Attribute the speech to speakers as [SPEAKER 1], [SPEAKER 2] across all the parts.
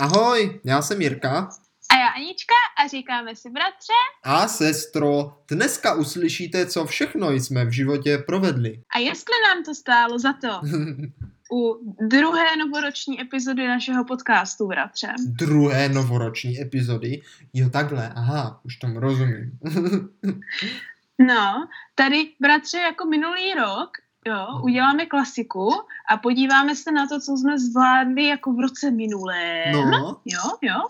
[SPEAKER 1] Ahoj, já jsem Jirka.
[SPEAKER 2] A já Anička a říkáme si bratře.
[SPEAKER 1] A sestro, dneska uslyšíte, co všechno jsme v životě provedli.
[SPEAKER 2] A jestli nám to stálo za to u druhé novoroční epizody našeho podcastu, bratře.
[SPEAKER 1] Druhé novoroční epizody? Jo, takhle, aha, už tomu rozumím.
[SPEAKER 2] no, tady, bratře, jako minulý rok Jo, uděláme klasiku a podíváme se na to, co jsme zvládli jako v roce minulém.
[SPEAKER 1] No.
[SPEAKER 2] Jo, jo.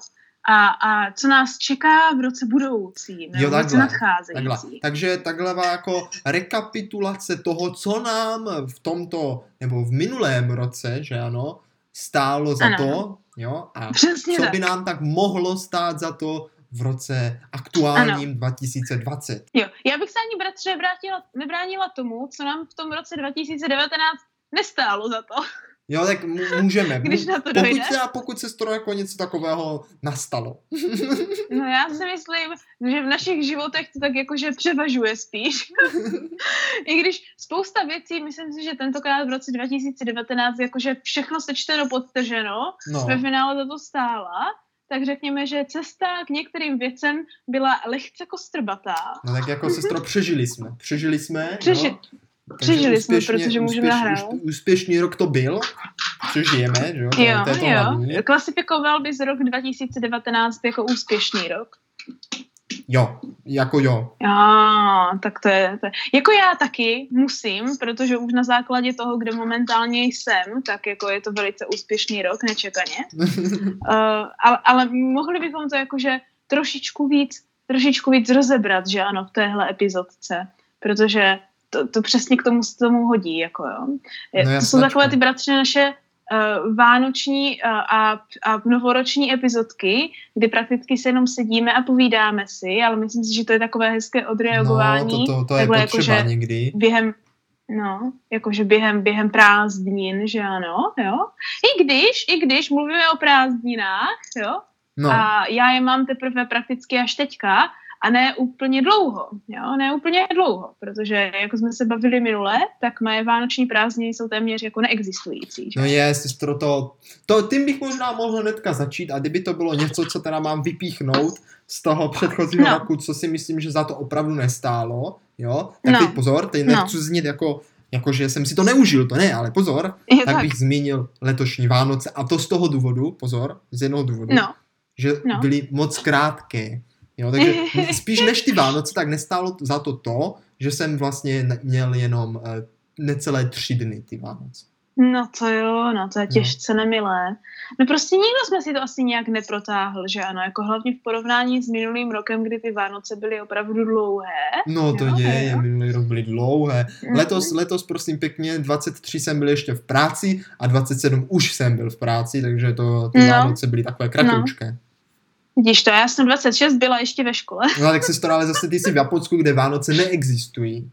[SPEAKER 2] A, a co nás čeká v roce budoucím,
[SPEAKER 1] jo,
[SPEAKER 2] v roce nadcházející.
[SPEAKER 1] Takhle. Takže takhle jako rekapitulace toho, co nám v tomto, nebo v minulém roce, že ano, stálo za
[SPEAKER 2] ano.
[SPEAKER 1] to, jo, a
[SPEAKER 2] Přesně
[SPEAKER 1] co
[SPEAKER 2] tak.
[SPEAKER 1] by nám tak mohlo stát za to v roce aktuálním ano. 2020.
[SPEAKER 2] Jo, já bych se ani bratře vrátila, nebránila tomu, co nám v tom roce 2019 nestálo za to.
[SPEAKER 1] Jo, tak můžeme.
[SPEAKER 2] Když na to
[SPEAKER 1] pokud,
[SPEAKER 2] dojde.
[SPEAKER 1] se, pokud se to jako něco takového nastalo.
[SPEAKER 2] no já si myslím, že v našich životech to tak jakože převažuje spíš. I když spousta věcí, myslím si, že tentokrát v roce 2019 jakože všechno sečteno podtrženo,
[SPEAKER 1] no.
[SPEAKER 2] ve finále za to stála, tak řekněme, že cesta k některým věcem byla lehce kostrbatá.
[SPEAKER 1] No tak jako sestro, přežili jsme. Přežili jsme.
[SPEAKER 2] Přeži-
[SPEAKER 1] no.
[SPEAKER 2] Přežili úspěšně, jsme, protože můžeme
[SPEAKER 1] úspěš,
[SPEAKER 2] nahrát.
[SPEAKER 1] Úspěšný rok to byl. Přežijeme, že jo?
[SPEAKER 2] Jo,
[SPEAKER 1] to je to
[SPEAKER 2] jo.
[SPEAKER 1] hlavní.
[SPEAKER 2] Klasifikoval bys rok 2019 jako úspěšný rok?
[SPEAKER 1] Jo, jako jo.
[SPEAKER 2] Jo, tak to je, to je. Jako já taky musím, protože už na základě toho, kde momentálně jsem, tak jako je to velice úspěšný rok, nečekaně. uh, ale, ale mohli bychom to jakože trošičku víc, trošičku víc rozebrat, že ano, v téhle epizodce, protože to, to přesně k tomu, tomu hodí, jako jo.
[SPEAKER 1] No
[SPEAKER 2] to jsou takové ty bratře naše vánoční uh, a, a novoroční epizodky, kdy prakticky se jenom sedíme a povídáme si, ale myslím si, že to je takové hezké odreagování.
[SPEAKER 1] No, to, to, to je
[SPEAKER 2] takhle
[SPEAKER 1] potřeba
[SPEAKER 2] jakože
[SPEAKER 1] někdy.
[SPEAKER 2] Během, no, jakože během, během prázdnin, že ano, jo. I když, i když mluvíme o prázdninách, jo,
[SPEAKER 1] no.
[SPEAKER 2] a já je mám teprve prakticky až teďka, a ne úplně dlouho, jo, ne úplně dlouho, protože jako jsme se bavili minule, tak moje vánoční prázdniny jsou téměř jako neexistující. Že?
[SPEAKER 1] No je, sestro, to, to, tím bych možná mohl hnedka začít a kdyby to bylo něco, co teda mám vypíchnout z toho předchozího no. roku, co si myslím, že za to opravdu nestálo, jo, tak
[SPEAKER 2] no.
[SPEAKER 1] teď pozor, teď nechci no. znít jako jakože jsem si to neužil, to ne, ale pozor,
[SPEAKER 2] je
[SPEAKER 1] tak,
[SPEAKER 2] tak
[SPEAKER 1] bych zmínil letošní Vánoce a to z toho důvodu, pozor, z jednoho důvodu,
[SPEAKER 2] no.
[SPEAKER 1] že
[SPEAKER 2] no.
[SPEAKER 1] byly moc krátké. Jo, takže spíš než ty Vánoce, tak nestálo za to to, že jsem vlastně měl jenom uh, necelé tři dny ty Vánoce.
[SPEAKER 2] No to jo, no to je těžce no. nemilé. No prostě nikdo jsme si to asi nějak neprotáhl, že ano, jako hlavně v porovnání s minulým rokem, kdy ty Vánoce byly opravdu dlouhé.
[SPEAKER 1] No to jo, je, jo. minulý rok byly dlouhé. Letos, letos prosím pěkně, 23 jsem byl ještě v práci a 27 už jsem byl v práci, takže to, ty no. Vánoce byly takové kratoučké. No.
[SPEAKER 2] Vidíš to, já jsem 26 byla ještě ve škole.
[SPEAKER 1] No tak se ale zase ty jsi v Japonsku, kde Vánoce neexistují.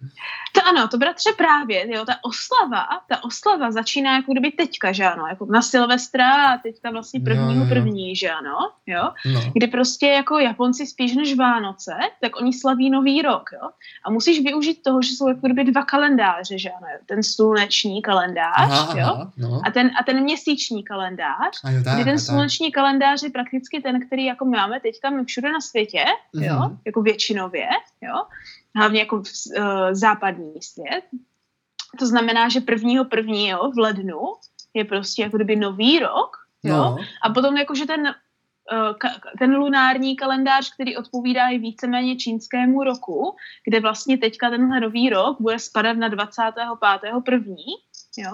[SPEAKER 2] To ano, to bratře právě, jo, ta oslava, ta oslava začíná jako kdyby teďka, že ano, jako na Silvestra a teďka vlastně prvního jo, jo. první, že ano, jo,
[SPEAKER 1] no.
[SPEAKER 2] kdy prostě jako Japonci spíš než Vánoce, tak oni slaví nový rok, jo, a musíš využít toho, že jsou jako kdyby dva kalendáře, že ano, ten sluneční kalendář,
[SPEAKER 1] aha,
[SPEAKER 2] jo,
[SPEAKER 1] aha, no.
[SPEAKER 2] a, ten, a ten měsíční kalendář,
[SPEAKER 1] a jo, tak,
[SPEAKER 2] kdy ten
[SPEAKER 1] tak.
[SPEAKER 2] sluneční kalendář je prakticky ten, který jako máme teďka my všude na světě, mm-hmm. jo, jako většinově, jo, hlavně jako v, uh, západní svět. To znamená, že prvního prvního v lednu je prostě jako kdyby nový rok, jo,
[SPEAKER 1] no.
[SPEAKER 2] a potom jakože ten, ka, ten lunární kalendář, který odpovídá i víceméně čínskému roku, kde vlastně teďka tenhle nový rok bude spadat na 25. první, jo,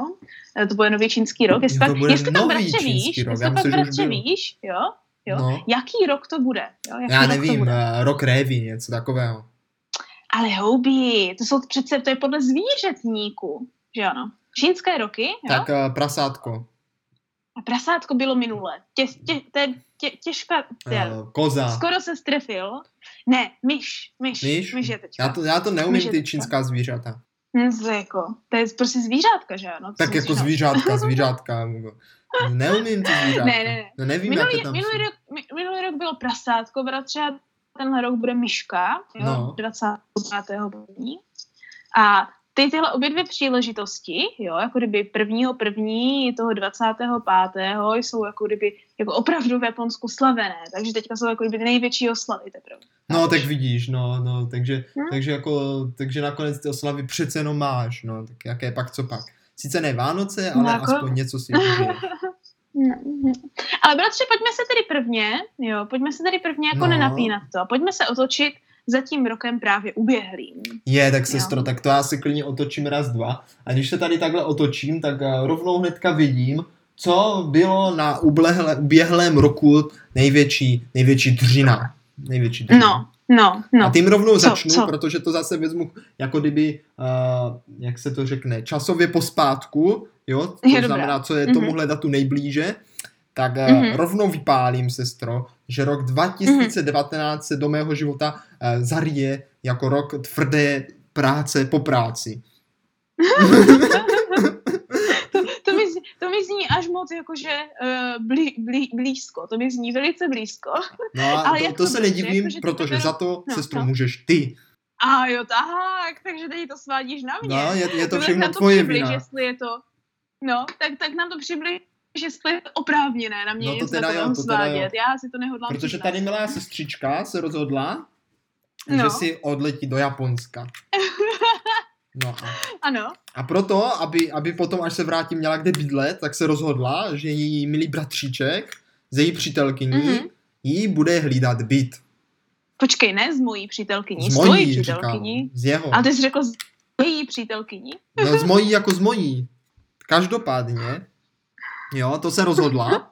[SPEAKER 2] to bude nový čínský rok, jestli,
[SPEAKER 1] jo,
[SPEAKER 2] pak, jestli
[SPEAKER 1] pak
[SPEAKER 2] bratře víš,
[SPEAKER 1] rok.
[SPEAKER 2] jestli pak bratře víš, jo, jo,
[SPEAKER 1] no.
[SPEAKER 2] jaký rok to bude, jo, jaký
[SPEAKER 1] Já
[SPEAKER 2] rok
[SPEAKER 1] nevím,
[SPEAKER 2] to bude?
[SPEAKER 1] rok révy, něco takového.
[SPEAKER 2] Ale houby, to jsou přece, to je podle zvířetníku, že ano. Čínské roky, jo?
[SPEAKER 1] Tak uh, prasátko.
[SPEAKER 2] A prasátko bylo minule. Tě, tě, tě, tě, těžká, tě,
[SPEAKER 1] uh, koza.
[SPEAKER 2] Skoro se strefil. Ne, myš, myš,
[SPEAKER 1] myš,
[SPEAKER 2] myš je teďka.
[SPEAKER 1] Já to, já to neumím, ty čínská zvířata.
[SPEAKER 2] Hm, to, jako, to je prostě zvířátka, že ano?
[SPEAKER 1] Tak jako zvířátka, zvířátka. Neumím ty zvířátka.
[SPEAKER 2] Ne, ne, ne.
[SPEAKER 1] No nevím,
[SPEAKER 2] minulý,
[SPEAKER 1] jak tam
[SPEAKER 2] minulý, rok, minulý rok bylo prasátko, bratře, tenhle rok bude myška, jo,
[SPEAKER 1] no.
[SPEAKER 2] 25. první. A ty tyhle obě dvě příležitosti, jo, jako kdyby prvního první toho 25. jsou jako kdyby jako opravdu v Japonsku slavené, takže teďka jsou jako kdyby největší oslavy teprve.
[SPEAKER 1] No, tak vidíš, no, no, takže, hmm? takže jako, takže nakonec ty oslavy přece jenom máš, no, tak jaké pak, co pak. Sice ne Vánoce, ale no, jako... aspoň něco si
[SPEAKER 2] No, no. Ale bratře, pojďme se tedy prvně, jo, pojďme se tedy prvně jako no. nenapínat to. Pojďme se otočit za tím rokem právě uběhlým.
[SPEAKER 1] Je, tak sestro, jo. tak to já si klidně otočím raz, dva. A když se tady takhle otočím, tak eh, rovnou hnedka vidím, co bylo na ublehle, uběhlém roku největší, největší dřina. Největší dřina.
[SPEAKER 2] No, no, no.
[SPEAKER 1] A tím rovnou co, začnu, co? protože to zase vezmu jako kdyby, uh, jak se to řekne, časově pospátku, jo, to je znamená, co je mhm. tomuhle datu nejblíže, tak mm-hmm. rovnou vypálím, sestro, že rok 2019 mm-hmm. se do mého života uh, zaryje jako rok tvrdé práce po práci.
[SPEAKER 2] to, to, mi, to mi zní až moc jakože uh, blí, blí, blízko, to mi zní velice blízko.
[SPEAKER 1] No a Ale to, jako to se nedivím, jako, protože za to, no, sestro, no. můžeš ty.
[SPEAKER 2] A jo, tak, takže teď to svádíš na mě.
[SPEAKER 1] No, je, je to všechno tvoje vina.
[SPEAKER 2] Jestli je to, no, tak, tak nám to přibliž, že je oprávněné na mě no to teda jo, to svádět. Teda jo. Já si to nehodlám
[SPEAKER 1] Protože přiznat. tady milá sestřička se rozhodla, no. že si odletí do Japonska.
[SPEAKER 2] No a, ano.
[SPEAKER 1] A proto, aby, aby potom, až se vrátí, měla kde bydlet, tak se rozhodla, že její milý bratříček z její přítelkyní mm-hmm. jí bude hlídat byt.
[SPEAKER 2] Počkej, ne z mojí přítelkyní, z, z mojí přítelkyní.
[SPEAKER 1] Říkám, z jeho.
[SPEAKER 2] A ty jsi řekl z její přítelkyní?
[SPEAKER 1] No z mojí jako z mojí. Každopádně jo, to se rozhodla.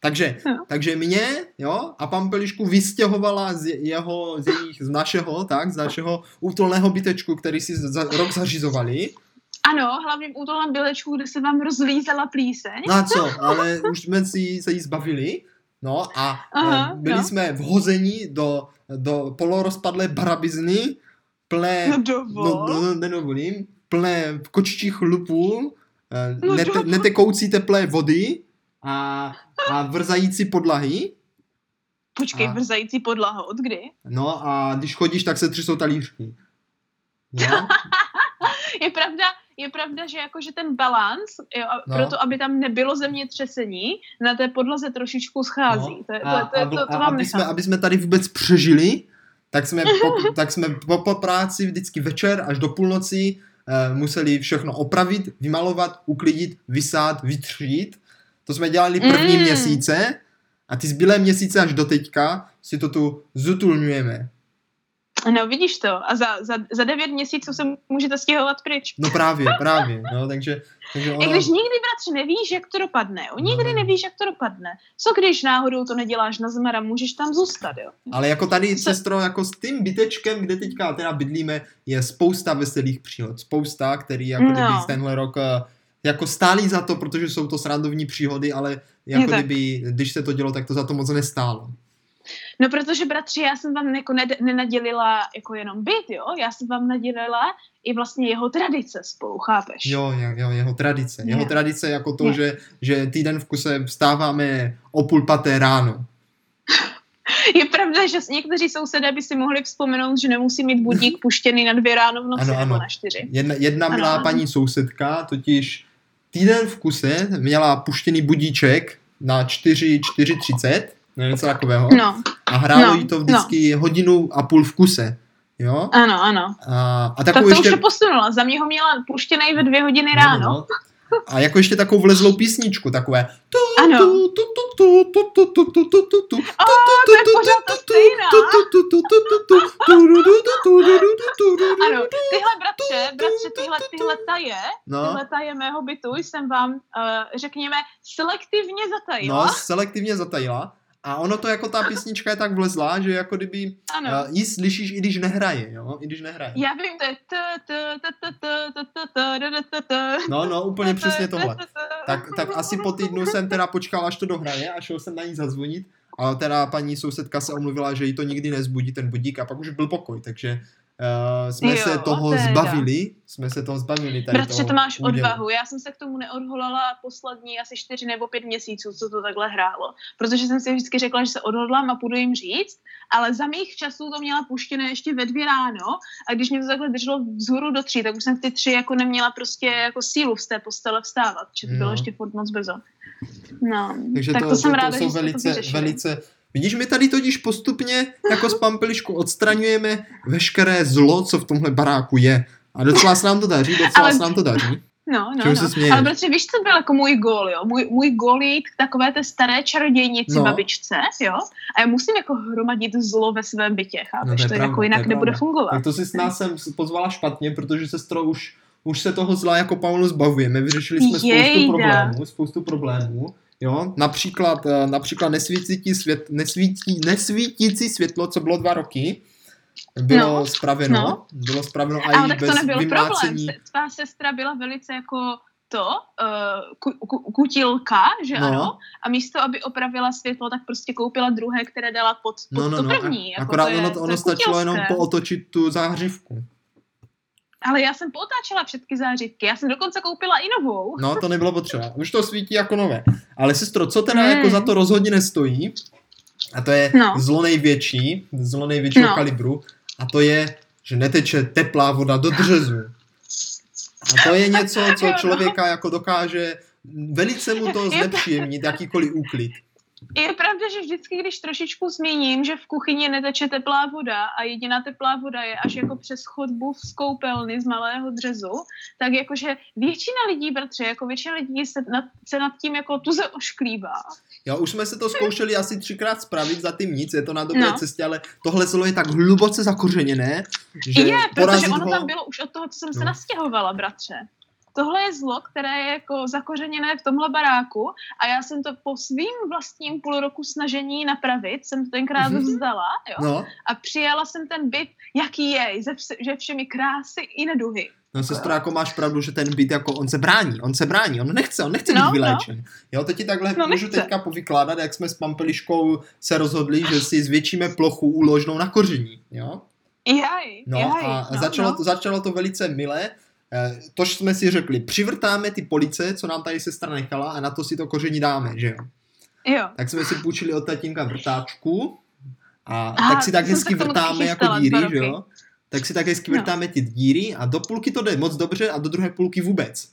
[SPEAKER 1] Takže, no. takže mě, jo, a Pampelišku vystěhovala z jeho, z jejich, z našeho, tak, z našeho útolného bytečku, který si za, rok zařizovali.
[SPEAKER 2] Ano, hlavně v útolném bylečku, kde se vám rozlízala plíseň.
[SPEAKER 1] No a co, ale už jsme si se jí zbavili. No a Aha, byli no. jsme vhozeni do, do polorozpadlé barabizny, plné, no, no, no, nedovolím, plné kočičích Eh, no, nete, netekoucí teplé vody a, a vrzající podlahy.
[SPEAKER 2] Počkej, a, vrzající podlaha, od kdy?
[SPEAKER 1] No a když chodíš, tak se třesou talířky.
[SPEAKER 2] No? je pravda, je pravda, že jakože ten balans, jo, no. proto aby tam nebylo zemětřesení, na té podlaze trošičku schází. No. To, to, a, to, to, to, to vám
[SPEAKER 1] aby jsme, aby jsme tady vůbec přežili, tak jsme po, tak jsme po, po práci vždycky večer až do půlnoci Eh, museli všechno opravit, vymalovat, uklidit, vysát, vytřít. To jsme dělali první mm. měsíce a ty zbylé měsíce až do teďka si to tu zutulňujeme.
[SPEAKER 2] No vidíš to. A za, za, za devět měsíců se můžete stěhovat pryč.
[SPEAKER 1] No právě, právě. No, takže, takže
[SPEAKER 2] ono... I když nikdy, bratři, nevíš, jak to dopadne. Jo? Nikdy no. nevíš, jak to dopadne. Co když náhodou to neděláš na zmara, můžeš tam zůstat, jo?
[SPEAKER 1] Ale jako tady, Co... sestro, jako s tím bytečkem, kde teďka teda bydlíme, je spousta veselých příhod. Spousta, který jako no. tenhle rok eh, jako stálí za to, protože jsou to srandovní příhody, ale jako kdyby, když se to dělo, tak to za to moc nestálo.
[SPEAKER 2] No protože, bratři, já jsem vám jako ne- nenadělila jako jenom byt, jo? Já jsem vám nadělila i vlastně jeho tradice spolu, chápeš?
[SPEAKER 1] Jo, jo, jeho tradice. Jeho je. tradice jako to, že, že týden v kuse vstáváme o půl paté ráno.
[SPEAKER 2] Je pravda, že někteří sousedé by si mohli vzpomenout, že nemusí mít budík puštěný na dvě ráno v noci ano, ano. na čtyři.
[SPEAKER 1] Jedna, jedna ano, milá ano. paní sousedka totiž týden v kuse měla puštěný budíček na 4, 4.30 něco takového.
[SPEAKER 2] No.
[SPEAKER 1] A hrálo no. jí to vždycky no. hodinu a půl v kuse. Jo?
[SPEAKER 2] Ano, ano.
[SPEAKER 1] A,
[SPEAKER 2] a tak to ještě... už se posunula. Za mě ho měla puštěný ve dvě hodiny no, ráno. No.
[SPEAKER 1] A jako ještě takovou vlezlou písničku, takové.
[SPEAKER 2] Ano. je ta. Ano, tyhle bratře, bratře, tyhle, tyhle taje, no. tyhle taje mého bytu jsem vám, uh, řekněme, selektivně zatajila.
[SPEAKER 1] No, selektivně zatajila. A ono to jako ta písnička je tak vlezlá, že jako kdyby ano. Uh, ji slyšíš, i když nehraje, jo? I když nehraje.
[SPEAKER 2] Já vím, to je
[SPEAKER 1] No, no, úplně přesně tohle. Tak, tak asi po týdnu jsem teda počkal, až to dohraje a šel jsem na ní zazvonit. A teda paní sousedka se omluvila, že jí to nikdy nezbudí ten budík a pak už byl pokoj, takže uh, jsme jo, se toho teda. zbavili, jsme se toho zbavili.
[SPEAKER 2] Tady Bratře, toho to máš údělu. odvahu. Já jsem se k tomu neodholala poslední asi čtyři nebo pět měsíců, co to takhle hrálo. Protože jsem si vždycky řekla, že se odhodlám a půjdu jim říct, ale za mých časů to měla puštěné ještě ve dvě ráno a když mě to takhle drželo vzhůru do tří, tak už jsem ty tři jako neměla prostě jako sílu z té postele vstávat, že to bylo no. ještě furt moc brzo. No,
[SPEAKER 1] Takže tak to, to jsem to, ráda, to jsou že velice, to velice Vidíš, my tady totiž postupně jako z pampelišku odstraňujeme veškeré zlo, co v tomhle baráku je. A docela se nám to daří, docela Ale... se nám to daří.
[SPEAKER 2] No, no, no. Ale protože víš, co byl jako můj gól, jo? Můj, můj gól je k takové té staré čarodějnici no. babičce, jo? A já musím jako hromadit zlo ve svém bytě, chápeš? No, to, je to pravda, jako jinak nebude fungovat.
[SPEAKER 1] Tak to si s nás jsem pozvala špatně, protože sestro už, už se toho zla jako Paulu zbavujeme. Vyřešili jsme Jejda. spoustu problémů, spoustu problémů. Jo? Například, eh, například nesvítící, svět, nesvítí, nesvítící světlo, co bylo dva roky, bylo no, spraveno, no. bylo spraveno a
[SPEAKER 2] Ale tak to nebyl vymlácení. problém. Tvá sestra byla velice jako to, uh, ku, ku, kutilka, že no. ano, a místo, aby opravila světlo, tak prostě koupila druhé, které dala pod, pod no, no, to no. první.
[SPEAKER 1] Jako Akorát to je, ono, to ono stačilo jenom pootočit tu záhřivku.
[SPEAKER 2] Ale já jsem potáčela všetky zářivky, já jsem dokonce koupila i novou.
[SPEAKER 1] No, to nebylo potřeba. Už to svítí jako nové. Ale sestro, co teda hmm. jako za to rozhodně nestojí, a to je no. zlo největší, zlo největšího no. kalibru, a to je, že neteče teplá voda do dřezu. A to je něco, co no. člověka jako dokáže, velice mu to znepříjemnit, jakýkoliv úklid.
[SPEAKER 2] Je pravda, že vždycky, když trošičku zmíním, že v kuchyni neteče teplá voda a jediná teplá voda je až jako přes chodbu z koupelny z malého dřezu, tak jakože většina lidí, bratře, jako většina lidí se nad, se nad tím jako tuze ošklívá.
[SPEAKER 1] Jo, už jsme se to zkoušeli asi třikrát spravit, za tím nic, je to na dobré no. cestě, ale tohle zlo je tak hluboce zakořeněné, že
[SPEAKER 2] Je, protože ono ho... tam bylo už od toho, co jsem no. se nastěhovala, bratře tohle je zlo, které je jako zakořeněné v tomhle baráku a já jsem to po svým vlastním půl roku snažení napravit, jsem to tenkrát mm-hmm. vzdala jo? No. a přijala jsem ten byt, jaký je, ze vše, že všemi krásy i neduhy.
[SPEAKER 1] No sestro, jako máš pravdu, že ten byt jako on se brání, on se brání, on nechce, on nechce no, být no. vyléčen. No. Jo, teď ti takhle no, můžu nechce. teďka povykládat, jak jsme s Pampeliškou se rozhodli, že si zvětšíme plochu úložnou na koření, jo?
[SPEAKER 2] Jaj,
[SPEAKER 1] no
[SPEAKER 2] jaj,
[SPEAKER 1] a no, začalo, no. To, začalo to velice milé, tož jsme si řekli, přivrtáme ty police, co nám tady sestra nechala a na to si to koření dáme, že jo?
[SPEAKER 2] Jo.
[SPEAKER 1] Tak jsme si půjčili od tatínka vrtáčku a Aha, tak si tak hezky vrtáme jako díry, že jo? Tak si tak hezky no. vrtáme ty díry a do půlky to jde moc dobře a do druhé půlky vůbec.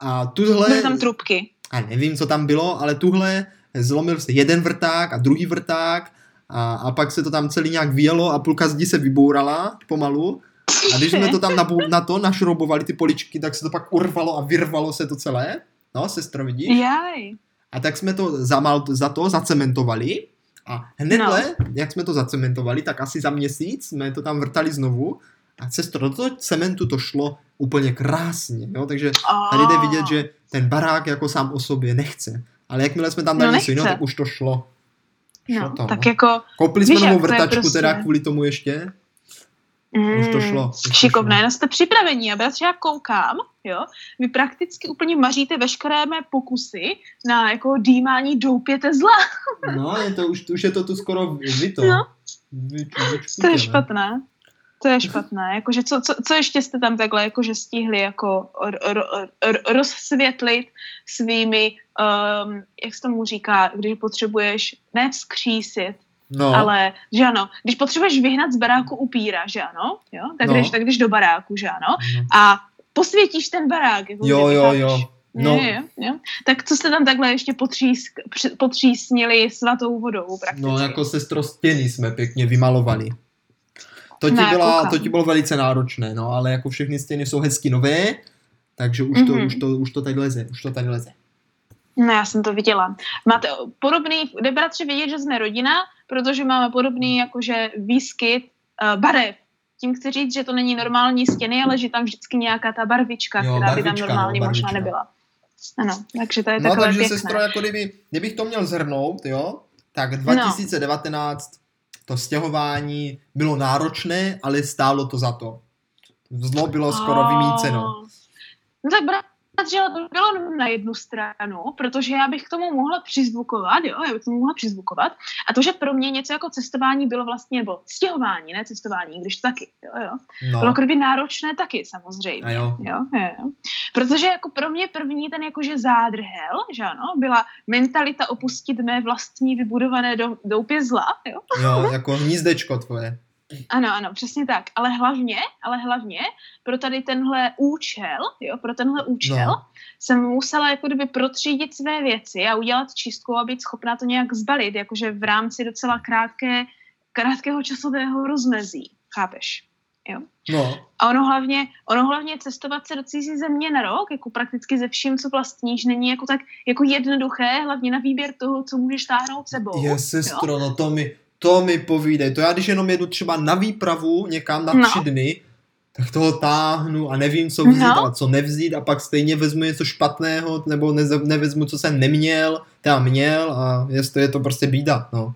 [SPEAKER 1] A tuhle...
[SPEAKER 2] Byly tam trubky.
[SPEAKER 1] A nevím, co tam bylo, ale tuhle zlomil se jeden vrták a druhý vrták a, a pak se to tam celý nějak vyjelo a půlka zdi se vybourala pomalu a když jsme to tam na, na to našroubovali ty poličky, tak se to pak urvalo a vyrvalo se to celé. No, sestro, vidíš?
[SPEAKER 2] Jaj.
[SPEAKER 1] A tak jsme to zamal, za to zacementovali a hnedle, no. jak jsme to zacementovali, tak asi za měsíc jsme to tam vrtali znovu a sestro, do toho cementu to šlo úplně krásně, jo? takže tady jde vidět, že ten barák jako sám o sobě nechce. Ale jakmile jsme tam dali no, něco jiného, tak už to šlo.
[SPEAKER 2] šlo no, to, tak no. jako...
[SPEAKER 1] Koupili jsme novou vrtačku prostě... teda kvůli tomu ještě. Mm, už to šlo. Už
[SPEAKER 2] šikovné, šlo. jste připravení. A bratře, já koukám, jo, vy prakticky úplně maříte veškeré mé pokusy na jako dýmání doupěte zla.
[SPEAKER 1] no, je to, už, už je to tu skoro vyto. No. Vy,
[SPEAKER 2] to je špatné. To je špatné. Jakože co, co, co ještě jste tam takhle jakože stihli jako ro, ro, ro, rozsvětlit svými, um, jak se tomu říká, když potřebuješ ne vzkřísit, No. Ale, že ano, když potřebuješ vyhnat z baráku upíra, že ano, jo, tak, no. jdeš, tak jdeš do baráku, že ano, no. a posvětíš ten barák. Jako
[SPEAKER 1] jo, jo, jo.
[SPEAKER 2] No. Jo. Tak co jste tam takhle ještě potřísk, potřísnili svatou vodou prakticky?
[SPEAKER 1] No, jako sestro stěny jsme pěkně vymalovali. To ti, ne, byla, to ti bylo velice náročné, no, ale jako všechny stěny jsou hezky nové, takže už, mm-hmm. to, mhm. už, to, už to tady leze, už to tady leze.
[SPEAKER 2] No, já jsem to viděla. Máte podobný, jde bratře vědět, že jsme rodina, protože máme podobný jakože výskyt uh, barev. Tím chci říct, že to není normální stěny, ale že tam vždycky nějaká ta barvička, jo, která barvička, by tam normálně no, možná nebyla. Ano, takže to je no, takové takže pěkné.
[SPEAKER 1] sestro, jako kdyby, kdybych to měl zhrnout, jo, tak 2019 no. to stěhování bylo náročné, ale stálo to za to. Zlo bylo skoro oh. vymíceno.
[SPEAKER 2] No tak že to bylo na jednu stranu, protože já bych k tomu mohla přizvukovat, jo, já bych k tomu mohla přizvukovat. A to, že pro mě něco jako cestování bylo vlastně, nebo stěhování, ne cestování, když to taky, jo, jo. No. Bylo kdyby náročné taky, samozřejmě.
[SPEAKER 1] jo.
[SPEAKER 2] Jo, jo. Protože jako pro mě první ten jakože zádrhel, že ano, byla mentalita opustit mé vlastní vybudované do, doupě zla, jo.
[SPEAKER 1] Jo, jako hnízdečko tvoje.
[SPEAKER 2] Ano, ano, přesně tak. Ale hlavně, ale hlavně pro tady tenhle účel, jo, pro tenhle účel no. jsem musela jako kdyby protřídit své věci a udělat čistku a být schopná to nějak zbalit, jakože v rámci docela krátké, krátkého časového rozmezí. Chápeš? Jo.
[SPEAKER 1] No.
[SPEAKER 2] A ono hlavně, ono hlavně cestovat se do cizí země na rok, jako prakticky ze vším, co vlastníš, není jako tak jako jednoduché, hlavně na výběr toho, co můžeš táhnout sebou.
[SPEAKER 1] Je, sestro, no to mi, to mi povídej. To já, když jenom jedu třeba na výpravu někam na tři no. dny, tak toho táhnu a nevím, co vzít no. a co nevzít a pak stejně vezmu něco špatného nebo ne, nevezmu, co jsem neměl, teda měl a jestli je to prostě bída, no.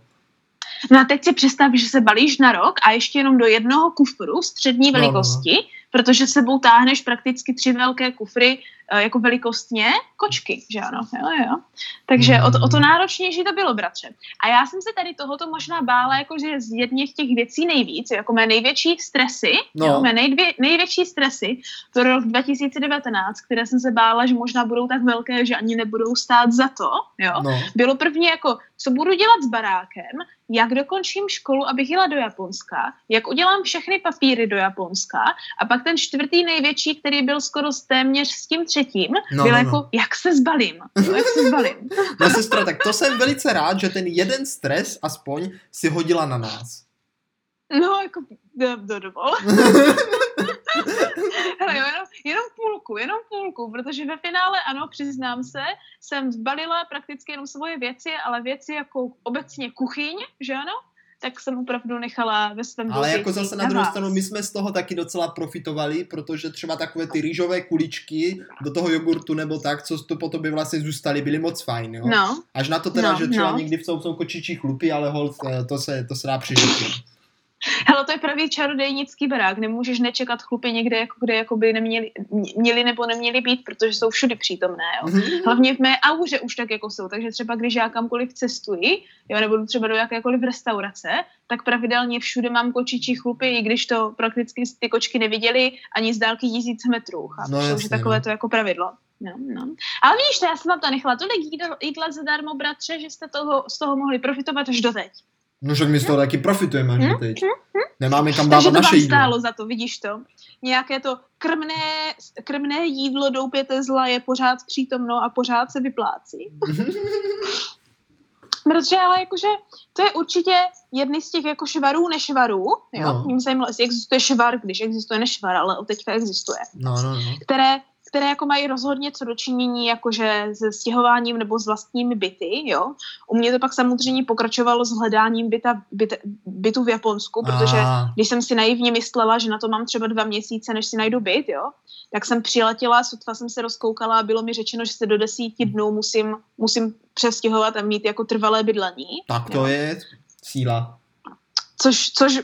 [SPEAKER 2] No a teď si představ, že se balíš na rok a ještě jenom do jednoho kufru střední velikosti, no, no protože sebou táhneš prakticky tři velké kufry jako velikostně kočky, že ano, jo, jo. Takže o, to, o to náročnější to bylo, bratře. A já jsem se tady tohoto možná bála, jakože z jedných těch věcí nejvíc, jako mé největší stresy, no. jo, mé nejdvě, největší stresy pro rok 2019, které jsem se bála, že možná budou tak velké, že ani nebudou stát za to, jo, no. bylo první jako, co budu dělat s barákem, jak dokončím školu, abych jela do Japonska, jak udělám všechny papíry do Japonska a pak ten čtvrtý největší, který byl skoro téměř s tím třetím, no, byl no, jako, no. jak se zbalím, no, jak se zbalím.
[SPEAKER 1] no sestra, tak to jsem velice rád, že ten jeden stres aspoň si hodila na nás.
[SPEAKER 2] No, jako, do, do, dovol. Hele, jenom, jenom půlku, jenom půlku, protože ve finále, ano, přiznám se, jsem zbalila prakticky jenom svoje věci, ale věci jako obecně kuchyň, že ano? tak jsem opravdu nechala ve svém
[SPEAKER 1] Ale jako zase na druhou stranu, my jsme z toho taky docela profitovali, protože třeba takové ty rýžové kuličky do toho jogurtu nebo tak, co to po tobě vlastně zůstaly, byly moc fajn, jo?
[SPEAKER 2] No.
[SPEAKER 1] Až na to teda, no, že třeba no. někdy v jsou kočičí chlupy, ale hold, eh, to se, to se dá přežít.
[SPEAKER 2] Hele, to je pravý čarodejnický barák. Nemůžeš nečekat chlupy někde, jako kde jakoby neměli, měli nebo neměli být, protože jsou všudy přítomné. Jo. Mhm. Hlavně v mé auře už tak jako jsou. Takže třeba když já kamkoliv cestuji, jo, nebo třeba do jakékoliv restaurace, tak pravidelně všude mám kočičí chlupy, i když to prakticky ty kočky neviděli ani z dálky tisíc metrů. Chápu, no, jasně, že takové no. to jako pravidlo. No, no. Ale víš, já jsem vám to nechala tolik jídla, jídla zadarmo, bratře, že jste toho, z toho mohli profitovat až doteď.
[SPEAKER 1] No však my z toho taky profitujeme až hmm? teď. Nemáme kam dávat naše
[SPEAKER 2] jídlo. stálo za to, vidíš to. Nějaké to krmné, krmné jídlo doupě Tesla je pořád přítomno a pořád se vyplácí. Protože ale jakože to je určitě jedny z těch jako švarů nešvarů, jo? No. Mě zajímalo, jestli existuje švar, když existuje nešvar, ale teďka existuje.
[SPEAKER 1] No, no, no.
[SPEAKER 2] Které které jako mají rozhodně co dočinění jakože se stěhováním nebo s vlastními byty, jo. U mě to pak samozřejmě pokračovalo s hledáním byta, byt, bytu v Japonsku, protože a... když jsem si naivně myslela, že na to mám třeba dva měsíce, než si najdu byt, jo, tak jsem přiletěla, sotva jsem se rozkoukala a bylo mi řečeno, že se do desíti dnů musím, musím přestěhovat a mít jako trvalé bydlení.
[SPEAKER 1] Tak to jo. je síla.
[SPEAKER 2] Což, což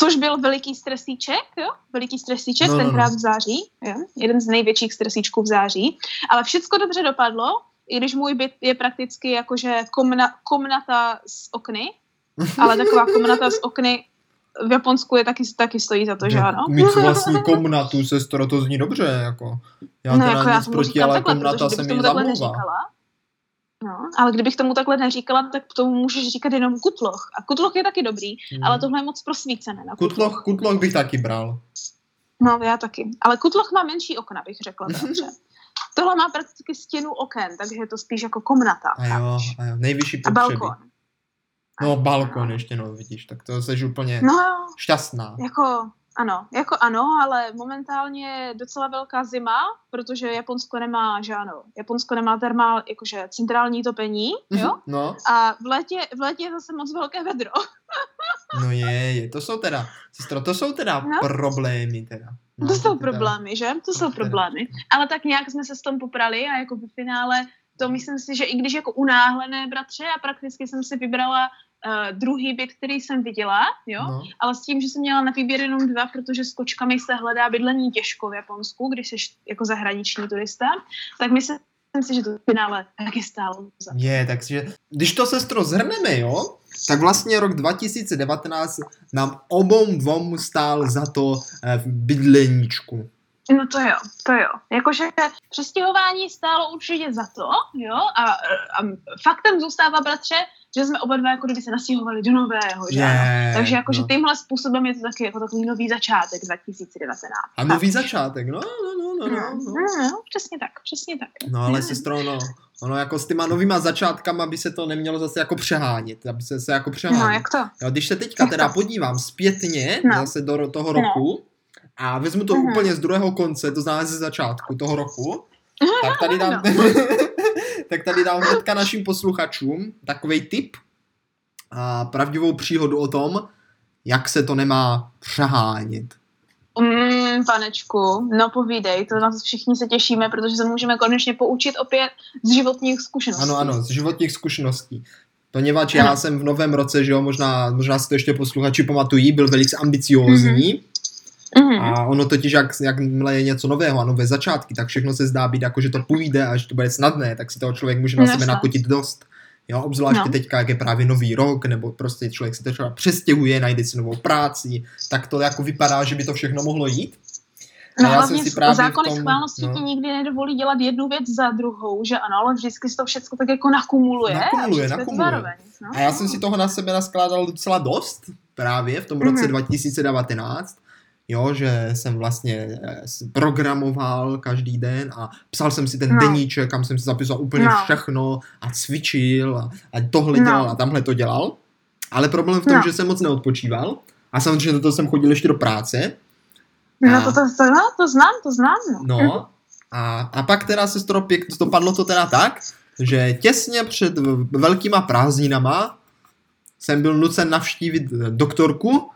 [SPEAKER 2] Což byl veliký stresíček, jo? Veliký stresíček, no, tenkrát no, no. v září, jo? jeden z největších stresíčků v září. Ale všechno dobře dopadlo, i když můj byt je prakticky jakože komna, komnata z okny, ale taková komnata z okny v Japonsku je taky, taky stojí za to, že ano?
[SPEAKER 1] Mít vlastní komnatu, sestro, to zní dobře, jako. Já no, teda jako nic já proti, ale takhle, komnata se mi zamlouvá.
[SPEAKER 2] No, ale kdybych tomu takhle neříkala, tak tomu můžeš říkat jenom kutloch. A kutloch je taky dobrý, hmm. ale tohle je moc prosvícené. Na
[SPEAKER 1] kutloch. kutloch, kutloch bych taky bral.
[SPEAKER 2] No, já taky. Ale kutloch má menší okna, bych řekla. Takže. Tohle má prakticky stěnu oken, takže je to spíš jako komnata.
[SPEAKER 1] A jo, a jo. nejvyšší potřeby. A balkon. No, balkon ještě, no, vidíš, tak to jsi úplně no, šťastná.
[SPEAKER 2] Jako, ano, jako ano, ale momentálně je docela velká zima, protože Japonsko nemá, že ano, Japonsko nemá termál, jakože centrální topení, jo?
[SPEAKER 1] No.
[SPEAKER 2] A v létě, v létě je zase moc velké vedro.
[SPEAKER 1] no je, je, to jsou teda, sestro, to jsou teda no? problémy teda.
[SPEAKER 2] No, to jsou teda... problémy, že? To jsou problémy. Ale tak nějak jsme se s tom poprali a jako v finále to myslím si, že i když jako unáhlené bratře a prakticky jsem si vybrala uh, druhý byt, který jsem viděla, jo, no. ale s tím, že jsem měla na výběr jenom dva, protože s kočkami se hledá bydlení těžko v Japonsku, když jsi jako zahraniční turista, tak my se myslím si, že to finále taky stálo za
[SPEAKER 1] Je, takže když to sestro zhrneme, jo, tak vlastně rok 2019 nám obou dvou stál za to eh, v bydleníčku.
[SPEAKER 2] No to jo, to jo. Jakože přestěhování stálo určitě za to, jo, a, a faktem zůstává, bratře, že jsme oba dva jako kdyby se nastěhovali do nového, že yeah, Takže jakože no. tímhle způsobem je to taky jako takový nový začátek 2019.
[SPEAKER 1] A nový tak. začátek, no, no, no, no, no,
[SPEAKER 2] no. no, no přesně tak, přesně tak.
[SPEAKER 1] No ale sestro, no, ono jako s těma novýma začátkama by se to nemělo zase jako přehánět, aby se se jako přehánět.
[SPEAKER 2] No, jak to?
[SPEAKER 1] Jo, když se teďka jak teda to? podívám zpětně no. zase do toho roku, no a vezmu to uh-huh. úplně z druhého konce, to znamená ze začátku toho roku, tak tady dám, no. tak tady dám hnedka našim posluchačům takový tip a pravdivou příhodu o tom, jak se to nemá přehánět.
[SPEAKER 2] Mm, panečku, no povídej, to nás všichni se těšíme, protože se můžeme konečně poučit opět z životních zkušeností.
[SPEAKER 1] Ano, ano, z životních zkušeností. Poněvadž já jsem v novém roce, že jo, možná, možná si to ještě posluchači pamatují, byl velice ambiciózní. Mm-hmm Mm-hmm. A ono totiž, jak, jakmile je něco nového a nové začátky, tak všechno se zdá být jako, že to půjde a že to bude snadné, tak si toho člověk může na no, sebe nakotit dost. Jo, obzvláště no. teďka, jak je právě nový rok, nebo prostě člověk se třeba přestěhuje, najde si novou práci, tak to jako vypadá, že by to všechno mohlo jít.
[SPEAKER 2] No a já hlavně si právě zákony tom, schválnosti no. ti nikdy nedovolí dělat jednu věc za druhou, že ano, ale vždycky se to všechno tak jako nakumuluje.
[SPEAKER 1] Nakumuluje, a nakumuluje. Zároveň, no? A já jsem si toho na sebe naskládal docela dost právě v tom roce mm-hmm. 2019 jo, že jsem vlastně eh, programoval každý den a psal jsem si ten no. deníček, kam jsem si zapisoval úplně no. všechno a cvičil a, a tohle no. dělal a tamhle to dělal. Ale problém v tom, no. že jsem moc neodpočíval a samozřejmě to jsem chodil ještě do práce.
[SPEAKER 2] No a, to, to, to, no, to znám, to znám.
[SPEAKER 1] No, no a, a pak teda se to, to padlo to teda tak, že těsně před velkýma prázdninama jsem byl nucen navštívit doktorku,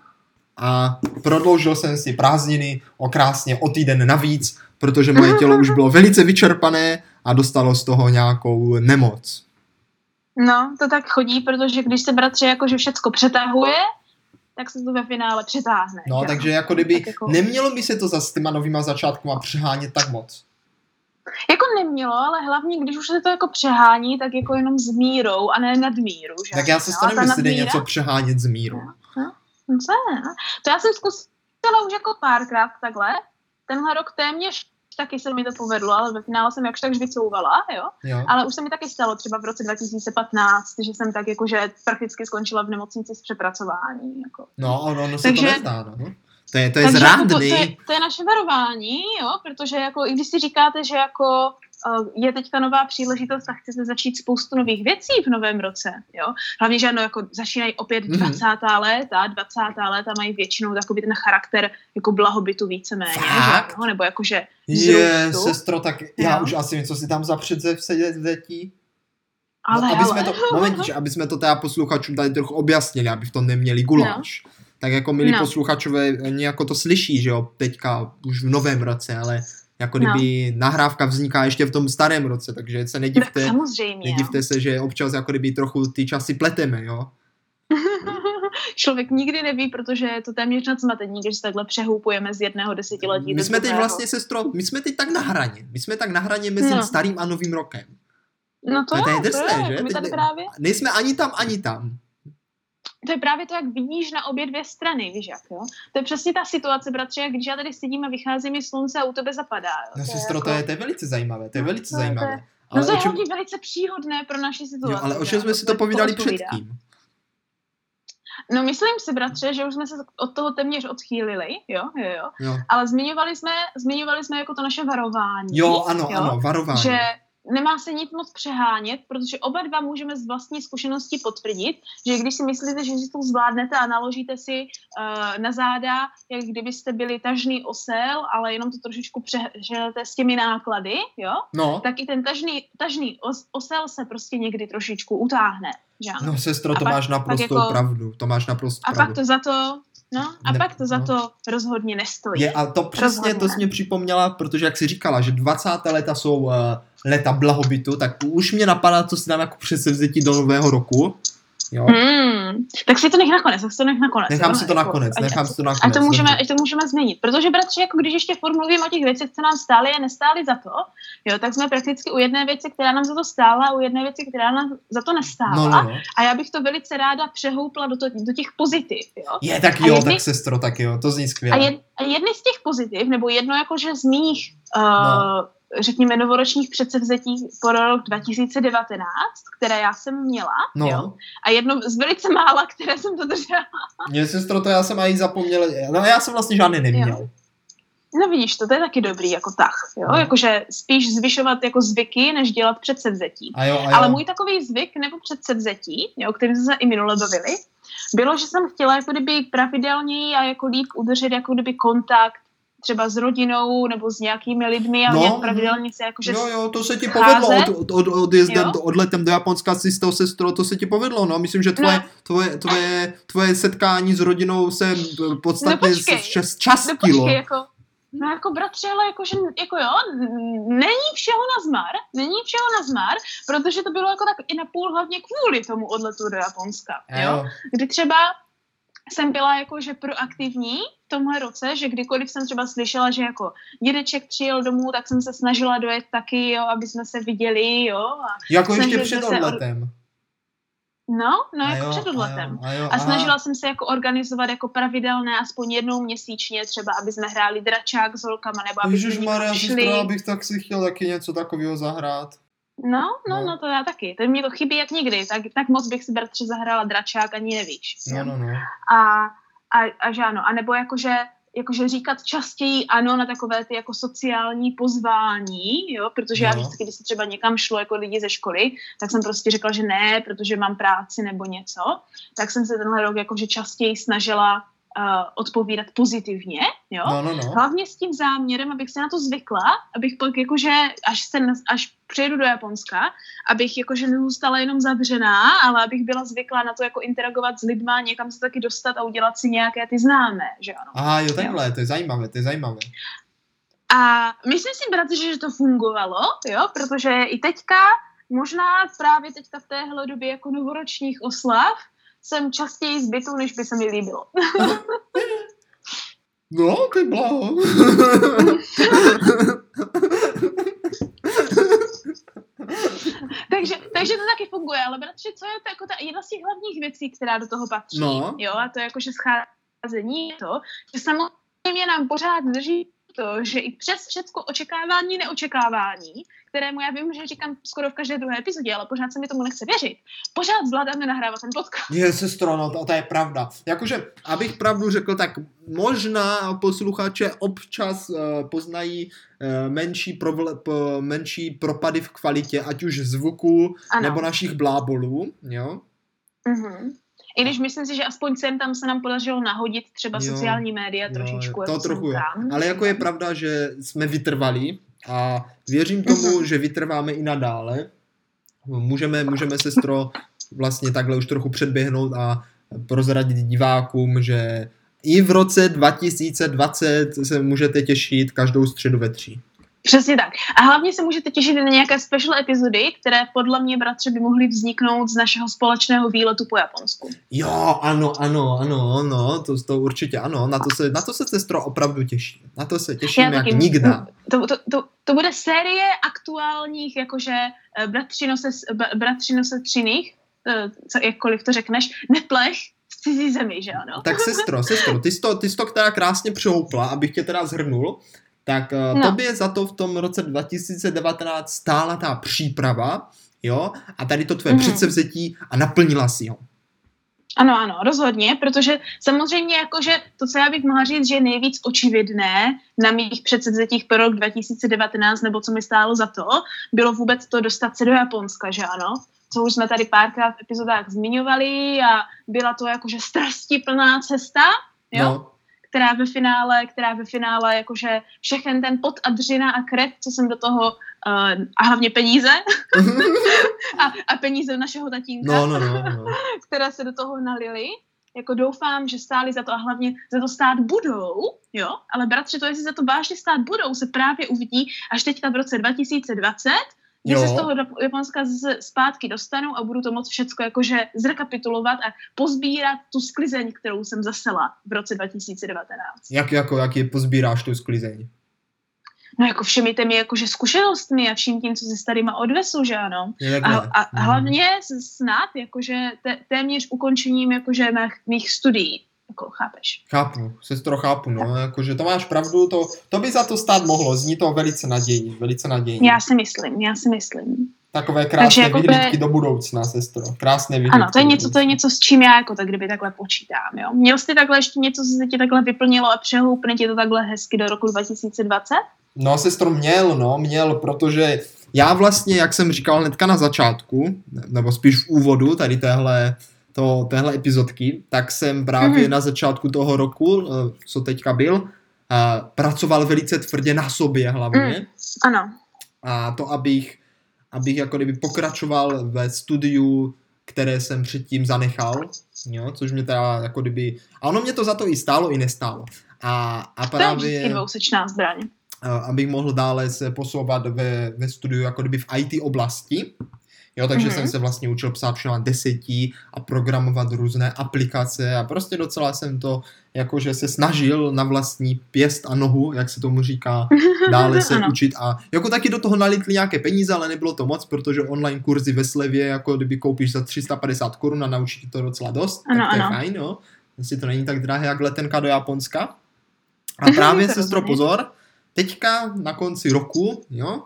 [SPEAKER 1] a prodloužil jsem si prázdniny o krásně o týden navíc, protože moje tělo už bylo velice vyčerpané a dostalo z toho nějakou nemoc.
[SPEAKER 2] No, to tak chodí, protože když se bratře jakože všecko přetahuje, tak se to ve finále přetáhne.
[SPEAKER 1] No, že? takže jako kdyby tak jako... nemělo by se to za s těma novýma začátkama přehánět tak moc.
[SPEAKER 2] Jako nemělo, ale hlavně, když už se to jako přehání, tak jako jenom s mírou a ne nad míru. Že?
[SPEAKER 1] Tak já se stanu, jestli jde něco přehánět s mírou. No.
[SPEAKER 2] Ne, to já jsem zkusila už jako párkrát takhle. Tenhle rok téměř taky se mi to povedlo, ale ve finále jsem jakž tak vycouvala, jo? jo. Ale už se mi taky stalo třeba v roce 2015, že jsem tak jakože prakticky skončila v nemocnici s přepracování. Jako.
[SPEAKER 1] No, ono, ono se Takže, to nezdá, no. To je, to je zrádný. To, to,
[SPEAKER 2] je, to je naše varování, jo, protože jako, i když si říkáte, že jako Eh, je teďka nová příležitost a chcete začít spoustu nových věcí v novém roce. Jo? Hlavně, že ano, jako začínají opět 20. Mm-hmm. léta, 20. léta mají většinou takový ten charakter jako blahobytu víceméně, že? No, nebo jakože
[SPEAKER 1] Je, sestro, tak já už asi něco si tam za předsevzetí. zetí. Ale, no, aby, ale. Jsme to, moment, aby jsme to teda posluchačům tady trochu objasnili, aby v tom neměli guláš. No. Tak jako milí no. posluchačové nějako to slyší, že jo, teďka už v novém roce, ale jako kdyby no. nahrávka vzniká ještě v tom starém roce, takže se nedivte,
[SPEAKER 2] no,
[SPEAKER 1] nedivte se, že občas jako kdyby trochu ty časy pleteme, jo.
[SPEAKER 2] Člověk nikdy neví, protože je to téměř nad zmatení, když se takhle přehoupujeme z jedného desetiletí.
[SPEAKER 1] My jsme teď vlastně, sestro, my jsme teď tak na hraně. My jsme tak na hraně mezi no. starým a novým rokem.
[SPEAKER 2] No to,
[SPEAKER 1] to,
[SPEAKER 2] je,
[SPEAKER 1] to je drsné, že?
[SPEAKER 2] Tady právě...
[SPEAKER 1] Nejsme ani tam, ani tam
[SPEAKER 2] to je právě to, jak vidíš na obě dvě strany, víš jak, jo? To je přesně ta situace, bratře, jak když já tady sedím a vychází mi slunce a u tebe zapadá. Jo?
[SPEAKER 1] No, to, sestro, je jako... to, je, to je velice zajímavé, to je no, velice to zajímavé.
[SPEAKER 2] Je, to je... Ale no to je čem... velice příhodné pro naši situaci. Jo,
[SPEAKER 1] ale o čem jsme si to povídali předtím?
[SPEAKER 2] No myslím si, bratře, že už jsme se od toho téměř odchýlili, jo, jo, jo. jo. Ale zmiňovali jsme, zmiňovali jsme jako to naše varování.
[SPEAKER 1] Jo, ano, jo? ano, varování.
[SPEAKER 2] Že nemá se nic moc přehánět, protože oba dva můžeme z vlastní zkušenosti potvrdit, že když si myslíte, že si to zvládnete a naložíte si uh, na záda, jak kdybyste byli tažný osel, ale jenom to trošičku přeženete s těmi náklady, jo?
[SPEAKER 1] No.
[SPEAKER 2] Tak i ten tažný, tažný os, osel se prostě někdy trošičku utáhne. Že?
[SPEAKER 1] No sestro, to pak, máš naprosto jako, pravdu. To máš naprosto
[SPEAKER 2] a
[SPEAKER 1] pravdu.
[SPEAKER 2] pak to za to No a ne, pak to za no. to rozhodně nestojí.
[SPEAKER 1] Je, a to přesně rozhodně. to jsi mě připomněla, protože jak jsi říkala, že 20. leta jsou uh, leta blahobytu, tak už mě napadá, co si dám jako předsevzetí do nového roku. Jo?
[SPEAKER 2] Hmm, tak si to nech nakonec, tak si to nech nakonec.
[SPEAKER 1] Nechám jo? si to nakonec, jako, nechám si to nakonec.
[SPEAKER 2] A to můžeme, to můžeme změnit, protože bratře, jako když ještě furt mluvím o těch věcech, co nám stály a nestály za to, jo, tak jsme prakticky u jedné věci, která nám za to stála a u jedné věci, která nám za to nestála. No, no, no. A já bych to velice ráda přehoupla do, to, do těch pozitiv. Jo?
[SPEAKER 1] Je, tak jo, jedny, tak sestro, tak jo, to zní skvěle.
[SPEAKER 2] A, jed, a jedny z těch pozitiv, nebo jedno jakože z mých uh, no řekněme, novoročních předsevzetí pro rok 2019, které já jsem měla, no. jo, a jedno z velice mála, které jsem dodržela.
[SPEAKER 1] Mě sestro, to já jsem ani zapomněl, no já jsem vlastně žádný neměl. Jo.
[SPEAKER 2] No vidíš, to, to je taky dobrý jako tah, jo, no. jakože spíš zvyšovat jako zvyky, než dělat předsevzetí.
[SPEAKER 1] A jo, a jo.
[SPEAKER 2] Ale můj takový zvyk nebo předsevzetí, jo, kterým jsme se i minule bavili, bylo, že jsem chtěla jako kdyby pravidelněji a jako líp udržet jako kdyby kontakt třeba s rodinou nebo s nějakými lidmi a no, nějak pravidelně se jakože
[SPEAKER 1] Jo, jo, to se ti povedlo od, od, od, odjezdem, jo? odletem do Japonska si s tou sestrou, to se ti povedlo, no, myslím, že tvoje, no. tvoje, tvoje, tvoje setkání s rodinou se podstatně no, zčastilo.
[SPEAKER 2] No, jako, No jako bratře, ale jakože, jako jo, není všeho na zmar, není všeho na zmar, protože to bylo jako tak i na půl hlavně kvůli tomu odletu do Japonska, jo? jo. Kdy třeba jsem byla jakože proaktivní v tomhle roce, že kdykoliv jsem třeba slyšela, že jako dědeček přijel domů, tak jsem se snažila dojet taky, jo, aby jsme se viděli, jo. A
[SPEAKER 1] jako ještě před odletem. Od...
[SPEAKER 2] No, no, a jako jo, před odletem. A, jo, a, a snažila jsem se jako organizovat jako pravidelné, aspoň jednou měsíčně, třeba, aby jsme hráli dračák s holkama, nebo aby
[SPEAKER 1] Ježiš, jsme Maria, šli. abych tak si chtěl taky něco takového zahrát.
[SPEAKER 2] No, no, no, no, to já taky. To mě to chybí jak nikdy. Tak, tak moc bych si bratře zahrála dračák, ani nevíš.
[SPEAKER 1] No, no, no.
[SPEAKER 2] A, a, a že ano. A nebo jakože jakože říkat častěji ano na takové ty jako sociální pozvání, jo, protože no. já vždycky, když se třeba někam šlo jako lidi ze školy, tak jsem prostě řekla, že ne, protože mám práci nebo něco, tak jsem se tenhle rok jakože častěji snažila odpovídat pozitivně, jo?
[SPEAKER 1] No, no, no.
[SPEAKER 2] Hlavně s tím záměrem, abych se na to zvykla, abych pak jakože, až, se, až přijedu do Japonska, abych jakože nezůstala jenom zavřená, ale abych byla zvyklá na to jako interagovat s lidma, někam se taky dostat a udělat si nějaké ty známé, že ano.
[SPEAKER 1] Aha, jo, takhle, to je zajímavé, to je zajímavé.
[SPEAKER 2] A myslím si, bratře, že to fungovalo, jo, protože i teďka, možná právě teďka v téhle době jako novoročních oslav, jsem častěji z bytu, než by se mi líbilo.
[SPEAKER 1] no, ty blaho.
[SPEAKER 2] takže, takže to taky funguje, ale bratře, co je to jako ta jedna z těch hlavních věcí, která do toho patří,
[SPEAKER 1] no.
[SPEAKER 2] jo, a to je jako, že scházení je to, že samozřejmě nám pořád drží to, že i přes všechno očekávání, neočekávání, kterému já vím, že říkám skoro v každé druhé epizodě, ale pořád se mi tomu nechce věřit. Pořád zvládáme nahrávat ten podcast.
[SPEAKER 1] Je, sestro, no to, to je pravda. Jakože, abych pravdu řekl, tak možná posluchače občas uh, poznají uh, menší, provle, p, menší propady v kvalitě, ať už zvuku, ano. nebo našich blábolů, jo?
[SPEAKER 2] Mhm. I když myslím si, že aspoň sem tam se nám podařilo nahodit třeba jo, sociální média trošičku.
[SPEAKER 1] Jo, to trochu je. Ale jako je pravda, že jsme vytrvali a věřím tomu, mhm. že vytrváme i nadále. Můžeme, můžeme sestro vlastně takhle už trochu předběhnout a prozradit divákům, že i v roce 2020 se můžete těšit každou středu ve tří.
[SPEAKER 2] Přesně tak. A hlavně se můžete těšit na nějaké special epizody, které podle mě, bratře, by mohly vzniknout z našeho společného výletu po Japonsku.
[SPEAKER 1] Jo, ano, ano, ano, ano, to, to určitě ano, na to se, na to se sestro opravdu těší. Na to se těším jak nikdy.
[SPEAKER 2] To, to, to, to bude série aktuálních, jakože eh, bratřino se, bratřino se třiných, eh, co, jakkoliv to řekneš, neplech, z cizí zemi, že ano?
[SPEAKER 1] Tak sestro, sestro, ty jsi to, ty jsi to která krásně přihoupla, abych tě teda zhrnul tak uh, no. tobě za to v tom roce 2019 stála ta příprava, jo, a tady to tvoje mm. předsevzetí a naplnila si ho.
[SPEAKER 2] Ano, ano, rozhodně, protože samozřejmě jakože to, co já bych mohla říct, že je nejvíc očividné na mých předsevzetích pro rok 2019, nebo co mi stálo za to, bylo vůbec to dostat se do Japonska, že ano? Co už jsme tady párkrát v epizodách zmiňovali a byla to jakože strastiplná cesta, jo? No která ve finále, která ve finále jakože všechen ten pot a dřina a krev, co jsem do toho, uh, a hlavně peníze, a, a peníze našeho tatínka,
[SPEAKER 1] no, no, no, no.
[SPEAKER 2] které se do toho nalily, jako doufám, že stáli za to a hlavně za to stát budou, jo, ale bratře, to jestli za to vážně stát budou, se právě uvidí až teďka v roce 2020, že se z toho Japonska z, zpátky dostanu a budu to moc všecko jakože zrekapitulovat a pozbírat tu sklizeň, kterou jsem zasela v roce 2019.
[SPEAKER 1] Jak, jako, jak je pozbíráš tu sklizeň?
[SPEAKER 2] No jako všemi těmi jakože zkušenostmi a vším tím, co si s tadyma odvesu, že ano. A, a mhm. hlavně snad jakože te, téměř ukončením jakože mých, mých studií. Jako, chápeš?
[SPEAKER 1] Chápu, sestro, chápu, no, jakože to máš pravdu, to, to by za to stát mohlo, zní to velice nadějně, velice nadějně.
[SPEAKER 2] Já si myslím, já si myslím.
[SPEAKER 1] Takové krásné jako vyhlídky je... do budoucna, sestro, krásné vyhlídky.
[SPEAKER 2] Ano, to je něco, to je něco, s čím já jako tak kdyby takhle počítám, jo. Měl jsi takhle ještě něco, co se ti takhle vyplnilo a přehoupne ti to takhle hezky do roku 2020?
[SPEAKER 1] No, sestro, měl, no, měl, protože já vlastně, jak jsem říkal hnedka na začátku, nebo spíš v úvodu tady téhle, to, téhle epizodky, tak jsem právě mm-hmm. na začátku toho roku, eh, co teďka byl, a pracoval velice tvrdě na sobě hlavně. Mm,
[SPEAKER 2] ano.
[SPEAKER 1] A to, abych, abych jako kdyby pokračoval ve studiu, které jsem předtím zanechal, jo, což mě teda jako kdyby... A ono mě to za to i stálo, i nestálo. A, a právě...
[SPEAKER 2] To je dvousečná zbraň
[SPEAKER 1] abych mohl dále se posouvat ve, ve studiu jako kdyby v IT oblasti. Jo, takže mm-hmm. jsem se vlastně učil psát všechno desetí a programovat různé aplikace a prostě docela jsem to jakože se snažil na vlastní pěst a nohu, jak se tomu říká, dále se učit a jako taky do toho nalitli nějaké peníze, ale nebylo to moc, protože online kurzy ve slevě, jako kdyby koupíš za 350 korun a naučí to docela dost, ano, tak to ano. je fajn, jo. Jestli to není tak drahé jak letenka do Japonska. A právě, sestro, pozor, teďka na konci roku, jo,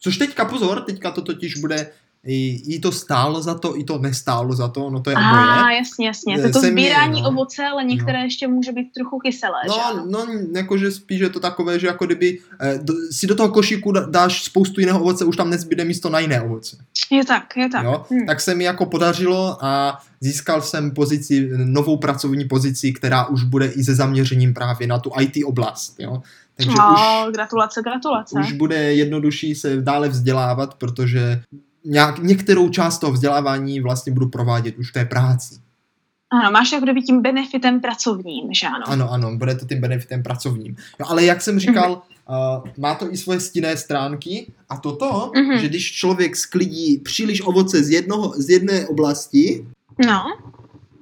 [SPEAKER 1] což teďka pozor, teďka to totiž bude i, i to stálo za to, i to nestálo za to, no to je
[SPEAKER 2] A, oboje. jasně, jasně. To, to sbírání no. ovoce, ale některé no. ještě může být trochu kyselé,
[SPEAKER 1] No,
[SPEAKER 2] že?
[SPEAKER 1] no, jakože spíš je to takové, že jako kdyby eh, do, si do toho košíku dáš spoustu jiného ovoce, už tam nezbyde místo na jiné ovoce.
[SPEAKER 2] Je tak, je tak.
[SPEAKER 1] Jo? Hmm. Tak se mi jako podařilo a získal jsem pozici, novou pracovní pozici, která už bude i se zaměřením právě na tu IT oblast, jo.
[SPEAKER 2] Takže no, už, gratulace, gratulace.
[SPEAKER 1] Už bude jednodušší se dále vzdělávat, protože nějak, některou část toho vzdělávání vlastně budu provádět už v té práci.
[SPEAKER 2] Ano, máš jako kdyby tím benefitem pracovním, že ano?
[SPEAKER 1] Ano, ano, bude to tím benefitem pracovním. No, ale jak jsem říkal, mm-hmm. uh, má to i svoje stinné stránky a toto, mm-hmm. že když člověk sklidí příliš ovoce z, jednoho, z jedné oblasti,
[SPEAKER 2] no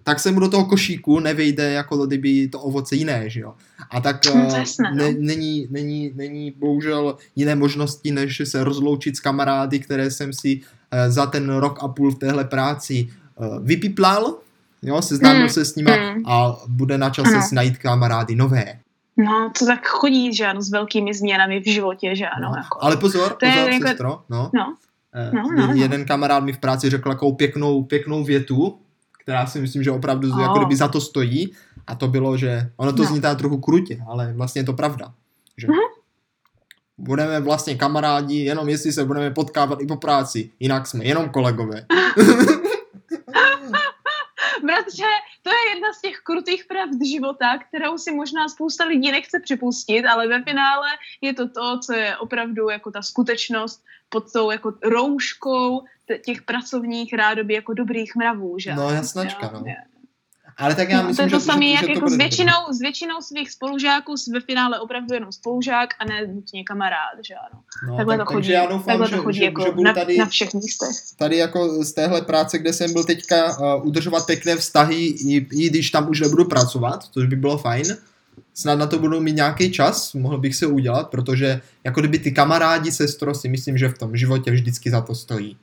[SPEAKER 1] tak se mu do toho košíku nevejde jako kdyby to ovoce jiné, že jo. A tak no, jasné, ne, no. není, není, není bohužel jiné možnosti, než se rozloučit s kamarády, které jsem si uh, za ten rok a půl v téhle práci uh, vypiplal, jo, seznámil mm, se s nima mm. a bude na čase si najít kamarády nové.
[SPEAKER 2] No, to tak chodí, že ano, s velkými změnami v životě, že ano.
[SPEAKER 1] No, jako. Ale pozor, to pozor, jako... sestro, no.
[SPEAKER 2] no. No, no,
[SPEAKER 1] no. Jeden kamarád mi v práci řekl takovou pěknou, pěknou větu, která si myslím, že opravdu oh. jako kdyby za to stojí. A to bylo, že ono to no. zní tak trochu krutě, ale vlastně je to pravda. Že mm-hmm. budeme vlastně kamarádi, jenom jestli se budeme potkávat i po práci. Jinak jsme jenom kolegové.
[SPEAKER 2] Bratře, to je jedna z těch krutých pravd života, kterou si možná spousta lidí nechce připustit, ale ve finále je to to, co je opravdu jako ta skutečnost pod tou jako rouškou těch pracovních rádoby jako dobrých mravů, že?
[SPEAKER 1] No jasnačka, no. Ale tak já no, myslím,
[SPEAKER 2] to je to samé,
[SPEAKER 1] jak
[SPEAKER 2] že jako s většinou, s většinou svých spolužáků ve finále opravdu jenom spolužák a ne nutně kamarád, že ano. No,
[SPEAKER 1] takhle
[SPEAKER 2] tak,
[SPEAKER 1] to chodí. já doufám, takhle
[SPEAKER 2] že,
[SPEAKER 1] to
[SPEAKER 2] chodí že, jako že budu
[SPEAKER 1] na, tady,
[SPEAKER 2] na všech místech.
[SPEAKER 1] Tady jako z téhle práce, kde jsem byl teďka, uh, udržovat pěkné vztahy, i, i když tam už nebudu pracovat, což by bylo fajn. Snad na to budu mít nějaký čas, mohl bych se udělat, protože jako kdyby ty kamarádi, sestro, si myslím, že v tom životě vždycky za to stojí.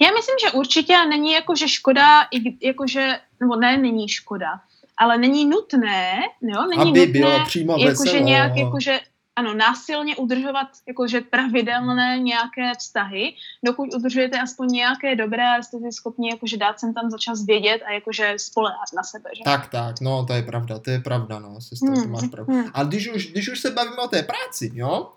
[SPEAKER 2] Já myslím, že určitě není jako, že škoda, jakože, nebo ne, není škoda, ale není nutné, jo, není
[SPEAKER 1] Aby
[SPEAKER 2] nutné,
[SPEAKER 1] bylo přímo
[SPEAKER 2] jakože nějak, jakože, ano, násilně udržovat jakože pravidelné nějaké vztahy, dokud udržujete aspoň nějaké dobré a jste si schopni jakože dát sem tam za čas vědět a jakože spolehat na sebe. Že?
[SPEAKER 1] Tak, tak, no to je pravda, to je pravda, no, sestro, hmm, máš pravdu. Hmm. A když už, když už se bavíme o té práci, jo,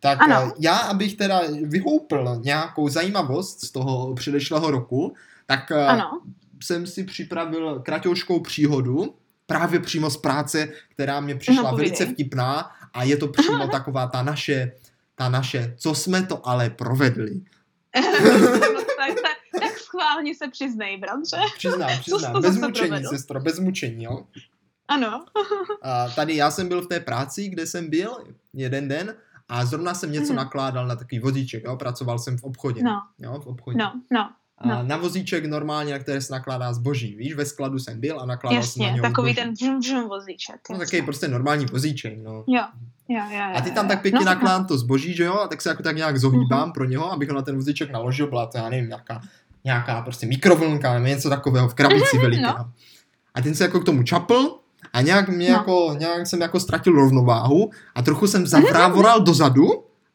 [SPEAKER 1] tak ano. Eh, já, abych teda vyhoupl nějakou zajímavost z toho předešlého roku, tak eh, ano. jsem si připravil kratouškou příhodu, právě přímo z práce, která mě přišla no, velice vtipná a je to přímo Aha. taková ta naše, ta naše, co jsme to ale provedli.
[SPEAKER 2] no, tak, tak, tak schválně se přiznej, bratře.
[SPEAKER 1] Přiznám, přiznám. Bez mučení, sestro, bez mučení, jo?
[SPEAKER 2] Ano.
[SPEAKER 1] a tady já jsem byl v té práci, kde jsem byl jeden den a zrovna jsem něco mm. nakládal na takový vozíček, jo? pracoval jsem v obchodě.
[SPEAKER 2] No.
[SPEAKER 1] Jo, v obchodě.
[SPEAKER 2] No, no.
[SPEAKER 1] No. na vozíček normálně, na které se nakládá zboží. Víš, ve skladu jsem byl a nakládal
[SPEAKER 2] Jasně,
[SPEAKER 1] jsem na něho
[SPEAKER 2] takový
[SPEAKER 1] zboží.
[SPEAKER 2] ten vozíček.
[SPEAKER 1] No takový prostě normální vozíček, no.
[SPEAKER 2] Jo. Jo, jo, jo,
[SPEAKER 1] a ty tam tak pěkně
[SPEAKER 2] no,
[SPEAKER 1] nakládám to zboží, že jo, a tak se jako tak nějak zohýbám uh-huh. pro něho, abych ho na ten vozíček naložil, byla to, já nevím, nějaká, nějaká prostě mikrovlnka nebo něco takového v krabici uh-huh, veliké. No. A ten se jako k tomu čapl a nějak mě no. jako, nějak jsem jako ztratil rovnováhu a trochu jsem zavrávoral dozadu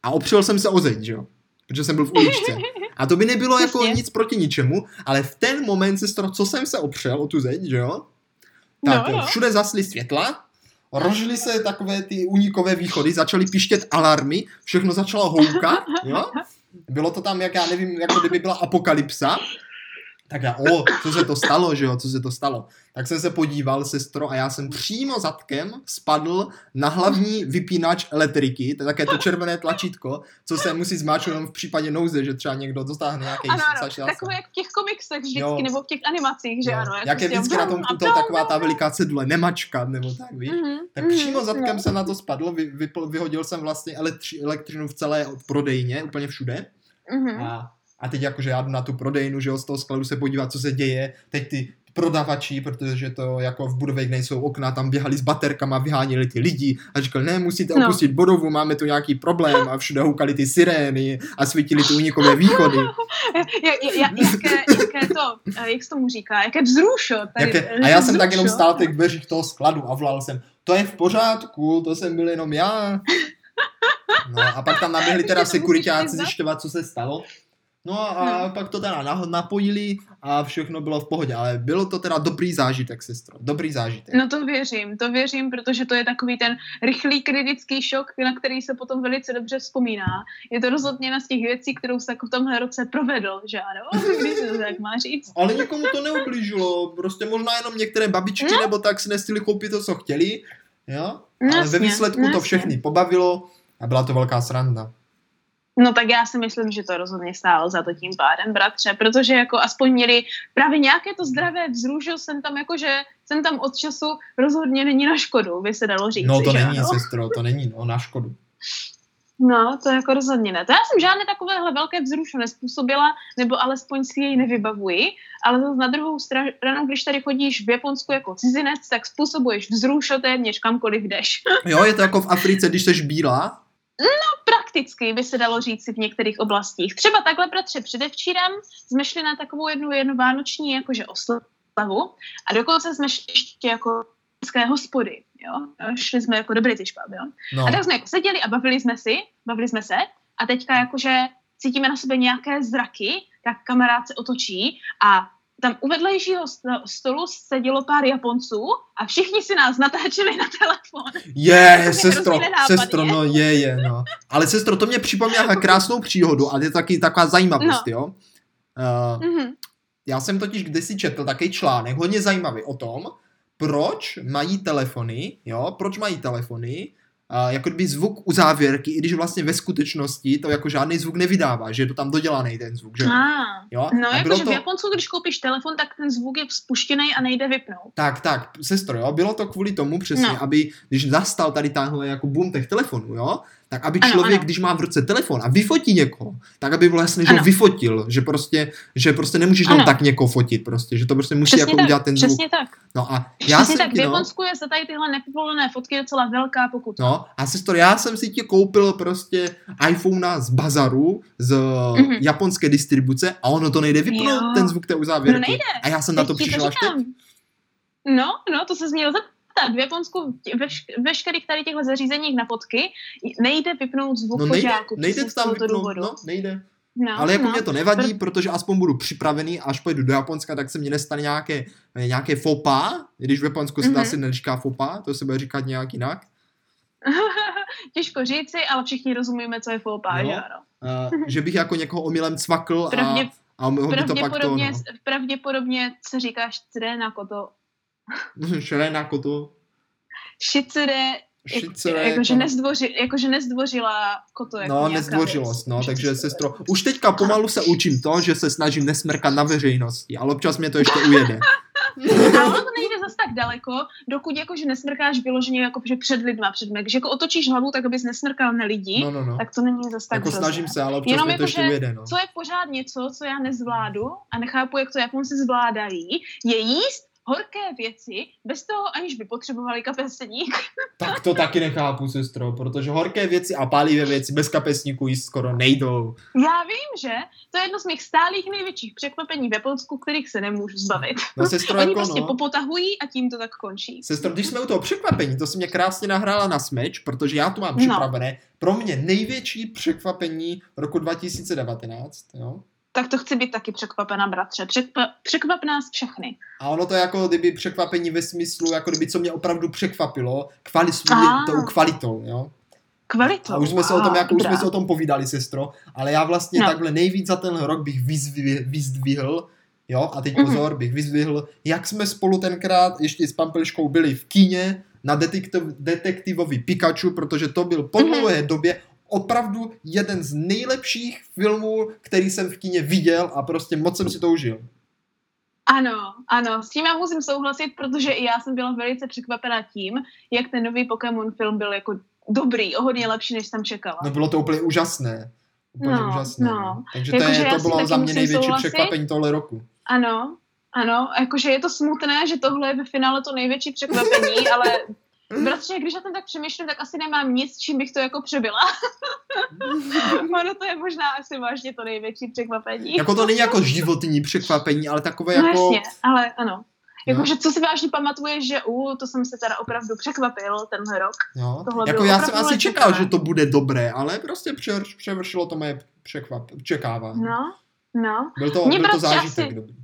[SPEAKER 1] a opřel jsem se o zeď, že jo, protože jsem byl v uličce. A to by nebylo jako nic proti ničemu, ale v ten moment, sestro, co jsem se opřel o tu zeď, že jo, tak no, no. všude zasly světla, rožily se takové ty unikové východy, začaly pištět alarmy, všechno začalo houkat, jo? Bylo to tam, jak já nevím, jako kdyby byla apokalypsa. Tak já, o, co se to stalo, že jo, co se to stalo. Tak jsem se podíval, sestro, a já jsem přímo zadkem spadl na hlavní vypínač elektriky, to je také to červené tlačítko, co se musí zmáčknout v případě nouze, že třeba někdo dostáhne nějaký
[SPEAKER 2] ano, ano, takové jak v těch komiksech vždycky, jo. nebo v těch animacích, že jo. ano.
[SPEAKER 1] Jak je vždycky na tom to, taková ta veliká cedule, nemačka, nebo tak, víš. Mm-hmm, tak přímo mm-hmm, zadkem no. jsem na to spadl, vy, vy, vyhodil jsem vlastně elektři, elektřinu v celé prodejně, úplně všude. Mm-hmm. A a teď jakože já jdu na tu prodejnu, že jo, z toho skladu se podívat, co se děje. Teď ty prodavači, protože to jako v budově nejsou okna, tam běhali s baterkama, vyháněli ty lidi a říkal, ne, musíte no. opustit budovu, máme tu nějaký problém a všude houkali ty sirény a svítili ty unikové východy.
[SPEAKER 2] jaké, jaké to, jak se tomu říká, jaké vzrušo. Tady, jaké,
[SPEAKER 1] a já jsem tak jenom stál těch dveřích toho skladu a volal jsem, to je v pořádku, to jsem byl jenom já. No a pak tam naběhli teda sekuritáci zjišťovat, co se stalo. No a no. pak to teda napojili a všechno bylo v pohodě, ale bylo to teda dobrý zážitek, sestro, dobrý zážitek.
[SPEAKER 2] No to věřím, to věřím, protože to je takový ten rychlý kritický šok, na který se potom velice dobře vzpomíná. Je to rozhodně na z těch věcí, kterou se v tomhle roce provedl, že ano, když se to tak má říct.
[SPEAKER 1] Ale nikomu to neublížilo, prostě možná jenom některé babičky no. nebo tak si nestihli koupit to, co chtěli, jo? Ale jasně, ve výsledku jasně. to všechny pobavilo a byla to velká sranda.
[SPEAKER 2] No tak já si myslím, že to rozhodně stálo za to tím pádem, bratře, protože jako aspoň měli právě nějaké to zdravé vzrušil jsem tam jako, že jsem tam od času rozhodně není na škodu, by se dalo říct.
[SPEAKER 1] No to
[SPEAKER 2] že
[SPEAKER 1] není, ano? sestro, to není, no, na škodu.
[SPEAKER 2] No, to jako rozhodně ne. To já jsem žádné takovéhle velké vzrušu nespůsobila, nebo alespoň si jej nevybavuji, ale to na druhou stranu, když tady chodíš v Japonsku jako cizinec, tak způsobuješ vzrušo téměř kamkoliv jdeš.
[SPEAKER 1] jo, je to jako v Africe, když jsi bílá,
[SPEAKER 2] No, prakticky by se dalo říct v některých oblastích. Třeba takhle, bratře, předevčírem jsme šli na takovou jednu, jednu vánoční jakože oslavu a dokonce jsme šli ještě jako hospody, jo. Šli jsme jako do British pub, jo. No. A tak jsme jako seděli a bavili jsme si, bavili jsme se a teďka jakože cítíme na sebe nějaké zraky, tak kamarád se otočí a tam u vedlejšího stolu sedělo pár Japonců a všichni si nás natáčeli na telefon.
[SPEAKER 1] Je, sestro, sestro, no je, je, no. Ale sestro, to mě připomíná krásnou příhodu a je taky taková zajímavost, no. jo. Uh, mm-hmm. Já jsem totiž kdysi četl takový článek, hodně zajímavý o tom, proč mají telefony, jo, proč mají telefony uh, jako kdyby zvuk u závěrky, i když vlastně ve skutečnosti to jako žádný zvuk nevydává, že je to tam dodělaný ten zvuk, že?
[SPEAKER 2] Ah, jo? No, jakože to... v Japonsku, když koupíš telefon, tak ten zvuk je spuštěný a nejde vypnout.
[SPEAKER 1] Tak, tak, sestro, jo, bylo to kvůli tomu přesně, no. aby, když zastal tady tahle jako boom těch telefonů, jo, tak aby člověk, ano, ano. když má v ruce telefon a vyfotí někoho, tak aby bylo jasné, že ano. ho vyfotil, že prostě, že prostě nemůžeš jenom tak někoho fotit prostě, že to prostě musí
[SPEAKER 2] přesně
[SPEAKER 1] jako
[SPEAKER 2] tak,
[SPEAKER 1] udělat ten
[SPEAKER 2] zvuk. Přesně tak.
[SPEAKER 1] No a
[SPEAKER 2] já přesně jsem tak, v Japonsku no, je za tady tyhle nepovolené fotky docela velká pokuta.
[SPEAKER 1] No a sestro, já jsem si tě koupil prostě iPhonea z bazaru, z mm-hmm. japonské distribuce a ono to nejde vypnout, jo. ten zvuk té uzávěrky. No nejde. A já jsem teď na to přišel až teď.
[SPEAKER 2] No, no, to se změnilo tak v Japonsku veš, veškerých tady těchto zařízeních na fotky nejde vypnout zvuk no nejde, požáku.
[SPEAKER 1] Nejde to tam vypnout, důvodu. no, nejde. No, ale jako no. mě to nevadí, Pr- protože aspoň budu připravený, až pojedu do Japonska, tak se mi nestane nějaké, nějaké fopa, když v Japonsku se mm-hmm. to mhm. asi neříká fopa, to se bude říkat nějak jinak.
[SPEAKER 2] Těžko říci, ale všichni rozumíme, co je fopa, no. že ano.
[SPEAKER 1] Uh, že bych jako někoho omylem cvakl Pravdě, a, a by to pak to... No.
[SPEAKER 2] Pravděpodobně se říká štré na koto
[SPEAKER 1] Šrena koto.
[SPEAKER 2] Shitsure Šice, jako, jako, že nezdvoři, jako, že nezdvořila koto jako
[SPEAKER 1] No, nezdvořilost, no, takže sestro, už teďka pomalu se učím to, že se snažím nesmrkat na veřejnosti, ale občas mě to ještě ujede.
[SPEAKER 2] ale ono to nejde zase tak daleko, dokud jakože nesmrkáš vyloženě jako že před lidma, před mě. Když jako otočíš hlavu, tak abys nesmrkal na lidi, no, no, no. tak to není zase tak
[SPEAKER 1] Jako hrozné. snažím se, ale občas Jenom mě to jako, ještě ujede, no.
[SPEAKER 2] Co je pořád něco, co já nezvládu a nechápu, jak to Japonci zvládají, je jíst horké věci, bez toho, aniž by potřebovali kapesník.
[SPEAKER 1] Tak to taky nechápu, sestro, protože horké věci a pálivé věci bez kapesníku jíst skoro nejdou.
[SPEAKER 2] Já vím, že to je jedno z mých stálých největších překvapení v Japonsku, kterých se nemůžu zbavit. No, sestro, Oni jako prostě no. popotahují a tím to tak končí.
[SPEAKER 1] Sestro, když jsme u toho překvapení, to si mě krásně nahrála na smeč, protože já tu mám no. připravené no. pro mě největší překvapení roku 2019, jo?
[SPEAKER 2] Tak to chci být taky překvapena, bratře. Překva, překvap nás všechny.
[SPEAKER 1] A ono to jako kdyby překvapení ve smyslu, jako kdyby co mě opravdu překvapilo, kvali, tou kvalitou, jo.
[SPEAKER 2] Kvalitou.
[SPEAKER 1] A už jsme se o tom, jako už jsme se o tom povídali, sestro, ale já vlastně no. takhle nejvíc za ten rok bych vyzdvihl, jo, a teď mhm. pozor, mm-hmm. bych vyzdvihl, jak jsme spolu tenkrát ještě s Pampeliškou byli v kíně na detektiv, detektivovi Pikachu, protože to byl po mm-hmm. době opravdu jeden z nejlepších filmů, který jsem v kině viděl a prostě moc jsem si to užil.
[SPEAKER 2] Ano, ano, s tím já musím souhlasit, protože i já jsem byla velice překvapená tím, jak ten nový Pokémon film byl jako dobrý, o hodně lepší, než jsem čekala.
[SPEAKER 1] No bylo to úplně úžasné. Úplně no, úžasné. No. no. Takže to, jako, je, to bylo za mě největší souhlasit. překvapení tohle roku.
[SPEAKER 2] Ano, ano, jakože je to smutné, že tohle je ve finále to největší překvapení, ale Bratře, když já tam tak přemýšlím, tak asi nemám nic, čím bych to jako přebyla. ono to je možná asi vážně to největší překvapení.
[SPEAKER 1] Jako to není jako životní překvapení, ale takové no, jako...
[SPEAKER 2] Jasně, ale ano. Jakože co si vážně pamatuješ, že u, to jsem se teda opravdu překvapil tenhle rok.
[SPEAKER 1] Jo. Tohle jako já jsem asi čekal, že to bude dobré, ale prostě převršilo to moje překvap, čekávání.
[SPEAKER 2] No, no.
[SPEAKER 1] Byl to, byl to zážitek asi... dobrý.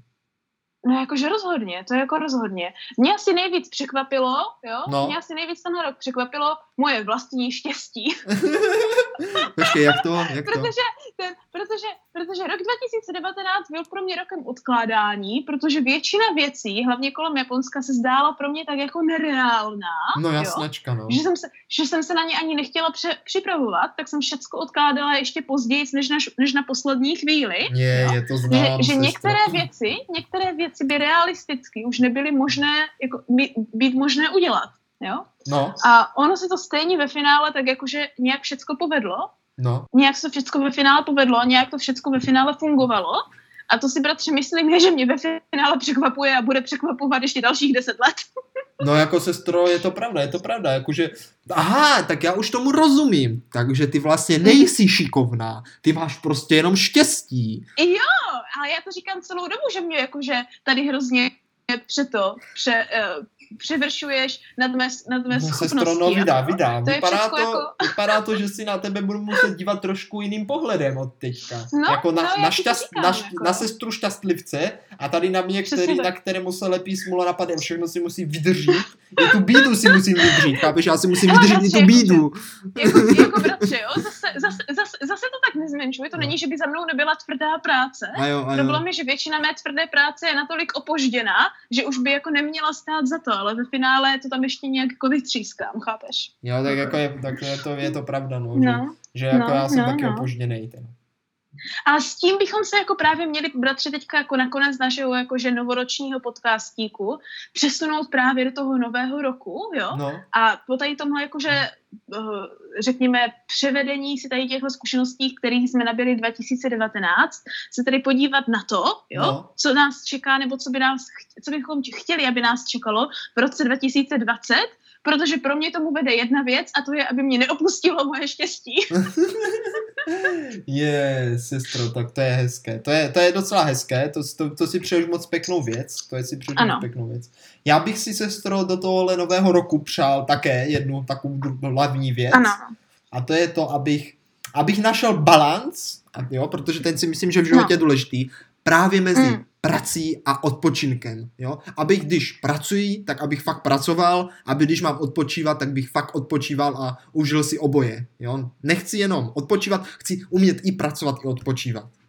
[SPEAKER 2] No jakože rozhodně, to je jako rozhodně. Mě asi nejvíc překvapilo, jo, no. mě asi nejvíc ten rok překvapilo moje vlastní štěstí.
[SPEAKER 1] Počkej, jak to? Jak
[SPEAKER 2] to? protože, ten, protože, protože rok 2019 byl pro mě rokem odkládání, protože většina věcí, hlavně kolem Japonska, se zdála pro mě tak jako nereálná.
[SPEAKER 1] No jasnačka, no.
[SPEAKER 2] Že jsem, se, že jsem se na ně ani nechtěla pře- připravovat, tak jsem všecko odkládala ještě později, než na, než na poslední chvíli.
[SPEAKER 1] Je, jo? je to znám,
[SPEAKER 2] Že, že některé věci, některé věci by realisticky už nebyly možné, jako, být, být možné udělat. Jo?
[SPEAKER 1] No.
[SPEAKER 2] A ono se to stejně ve finále tak jakože nějak všecko povedlo.
[SPEAKER 1] No.
[SPEAKER 2] Nějak se to všecko ve finále povedlo, nějak to všecko ve finále fungovalo. A to si, bratře, myslím, že mě ve finále překvapuje a bude překvapovat ještě dalších deset let.
[SPEAKER 1] No jako sestro, je to pravda, je to pravda, jakože, aha, tak já už tomu rozumím, takže ty vlastně nejsi šikovná, ty máš prostě jenom štěstí.
[SPEAKER 2] Jo, ale já to říkám celou dobu, že mě jakože tady hrozně přeto, pře, uh, převršuješ nad mé, nad mé no, schopnosti.
[SPEAKER 1] no, vydá, vydá. To vypadá, to, jako... vypadá to, že si na tebe budu muset dívat trošku jiným pohledem od teďka.
[SPEAKER 2] No,
[SPEAKER 1] jako na,
[SPEAKER 2] no,
[SPEAKER 1] na, šťast, říkám, na, jako. na sestru šťastlivce a tady na mě, který, na kterému se lepí smula napadem. Všechno si musí vydržet. I tu bídu si musím vydržet, chápeš? Já si musím vydržet i tu bídu.
[SPEAKER 2] Jako, jako, jako bratře, jo? Zase, zase, zase, zase to tak nezmenšuj. To no. není, že by za mnou nebyla tvrdá práce.
[SPEAKER 1] A jo, a jo.
[SPEAKER 2] Problém je, že většina mé tvrdé práce je natolik opožděná, že už by jako neměla stát za to, ale ve finále to tam ještě nějak jako vytřískám, chápeš?
[SPEAKER 1] Jo, tak jako je, tak je, to, je to pravda, no, no že, že jako no, já jsem no, taky no. opožděný. Ten.
[SPEAKER 2] A s tím bychom se jako právě měli, bratři, teďka jako nakonec našeho jakože novoročního podcastíku přesunout právě do toho nového roku, jo?
[SPEAKER 1] No.
[SPEAKER 2] A po tady tomhle jakože eh, řekněme, převedení si tady těchto zkušeností, které jsme nabili 2019, se tedy podívat na to, jo, no. co nás čeká, nebo co, by nás, co bychom chtěli, aby nás čekalo v roce 2020 protože pro mě tomu vede jedna věc a to je, aby mě neopustilo moje štěstí.
[SPEAKER 1] je, sestro, tak to je hezké. To je, to je docela hezké, to, to, to si přeješ moc pěknou věc. To je si přeješ moc pěknou věc. Já bych si, sestro, do tohohle nového roku přál také jednu takovou hlavní věc.
[SPEAKER 2] Ano.
[SPEAKER 1] A to je to, abych, abych našel balans, jo, protože ten si myslím, že v životě no. je důležitý, právě mezi mm prací a odpočinkem, jo. Abych, když pracuji, tak abych fakt pracoval, aby když mám odpočívat, tak bych fakt odpočíval a užil si oboje, jo. Nechci jenom odpočívat, chci umět i pracovat, i odpočívat.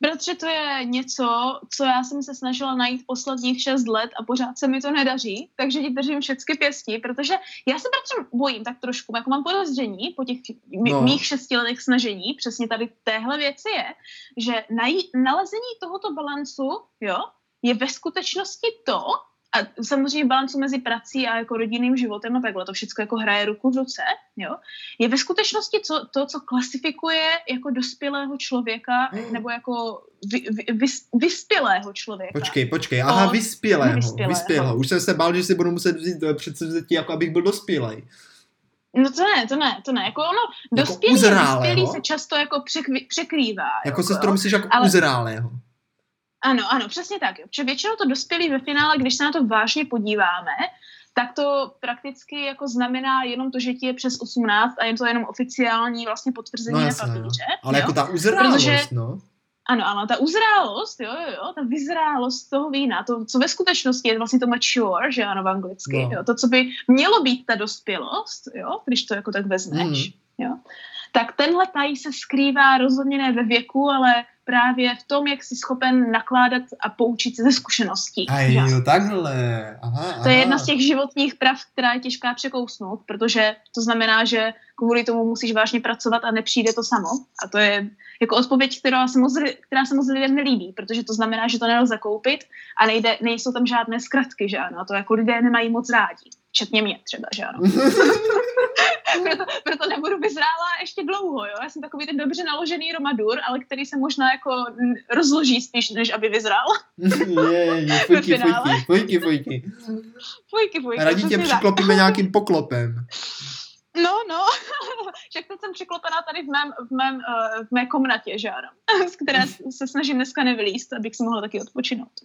[SPEAKER 2] Bratře, to je něco, co já jsem se snažila najít posledních šest let a pořád se mi to nedaří, takže ti držím všechny pěstí, protože já se bratře bojím tak trošku, jako mám podezření po těch no. mých šesti letech snažení, přesně tady téhle věci je, že najít, nalezení tohoto balancu, jo, je ve skutečnosti to, a samozřejmě balancu mezi prací a jako rodinným životem a takhle, to všechno jako hraje ruku v ruce, jo, je ve skutečnosti co, to, co klasifikuje jako dospělého člověka mm. nebo jako vy, vy, vy, vyspělého člověka.
[SPEAKER 1] Počkej, počkej, aha, vyspělého, vyspělého. vyspělého. Už jsem se bál, že si budu muset vzít předsevzetí, jako abych byl dospělej.
[SPEAKER 2] No to ne, to ne, to ne. Jako ono, jako dospělý a vyspělý se často jako překvý, překrývá.
[SPEAKER 1] Jako, jako se to myslíš jako ale... uzrálého.
[SPEAKER 2] Ano, ano, přesně tak. Protože většinou to dospělí ve finále, když se na to vážně podíváme, tak to prakticky jako znamená jenom to, že ti je přes 18 a je to jenom oficiální vlastně potvrzení no, na papíře.
[SPEAKER 1] Ale jo? jako ta uzrálost, Protože, no.
[SPEAKER 2] Ano, ano, ta uzrálost, jo, jo, jo, ta vyzrálost toho vína, to, co ve skutečnosti je vlastně to mature, že ano, v anglicky, no. jo, to, co by mělo být ta dospělost, jo, když to jako tak vezmeš, mm. jo, tak tenhle tají se skrývá rozhodně ne ve věku, ale právě v tom, jak jsi schopen nakládat a poučit se ze zkušeností.
[SPEAKER 1] A jo, takhle. Aha,
[SPEAKER 2] aha. To je jedna z těch životních prav, která je těžká překousnout, protože to znamená, že kvůli tomu musíš vážně pracovat a nepřijde to samo. A to je jako odpověď, která se moc, která se moc lidem nelíbí, protože to znamená, že to nelze koupit a nejde, nejsou tam žádné zkratky, že ano. A to jako lidé nemají moc rádi. Včetně mě třeba, že ano. proto, proto nebudu vyzrála ještě dlouho, jo. Já jsem takový ten dobře naložený romadur, ale který se možná jako rozloží spíš, než aby vyzrál.
[SPEAKER 1] je, je, fujky, fujky, fujky, fujky.
[SPEAKER 2] Fujky, fujky.
[SPEAKER 1] Radí tě přiklopíme nějakým poklopem.
[SPEAKER 2] Však teď jsem překlopená tady v, mém, v, mém, uh, v mé komnatě, že ano, z které se snažím dneska nevylíst, abych si mohla taky odpočinout.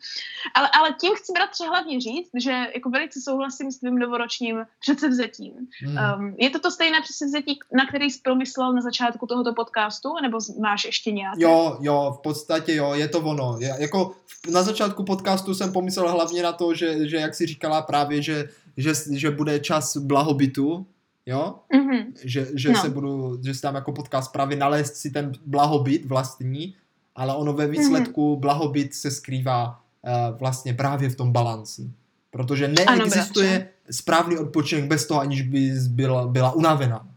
[SPEAKER 2] Ale, ale tím chci bratře hlavně říct, že jako velice souhlasím s tvým novoročním předsevzetím. Hmm. Um, je to to stejné předsevzetí, na který jsi promyslel na začátku tohoto podcastu, nebo máš ještě nějaké?
[SPEAKER 1] Jo, jo, v podstatě jo, je to ono. Je, jako na začátku podcastu jsem pomyslel hlavně na to, že, že jak jsi říkala právě, že, že, že bude čas blahobytu, jo? Mm-hmm. Že, že no. se budu, že si tam jako podcast právě nalézt si ten blahobyt vlastní, ale ono ve výsledku mm-hmm. blahobyt se skrývá uh, vlastně právě v tom balanci. Protože neexistuje ano, správný odpočinek bez toho, aniž by byla, byla unavená.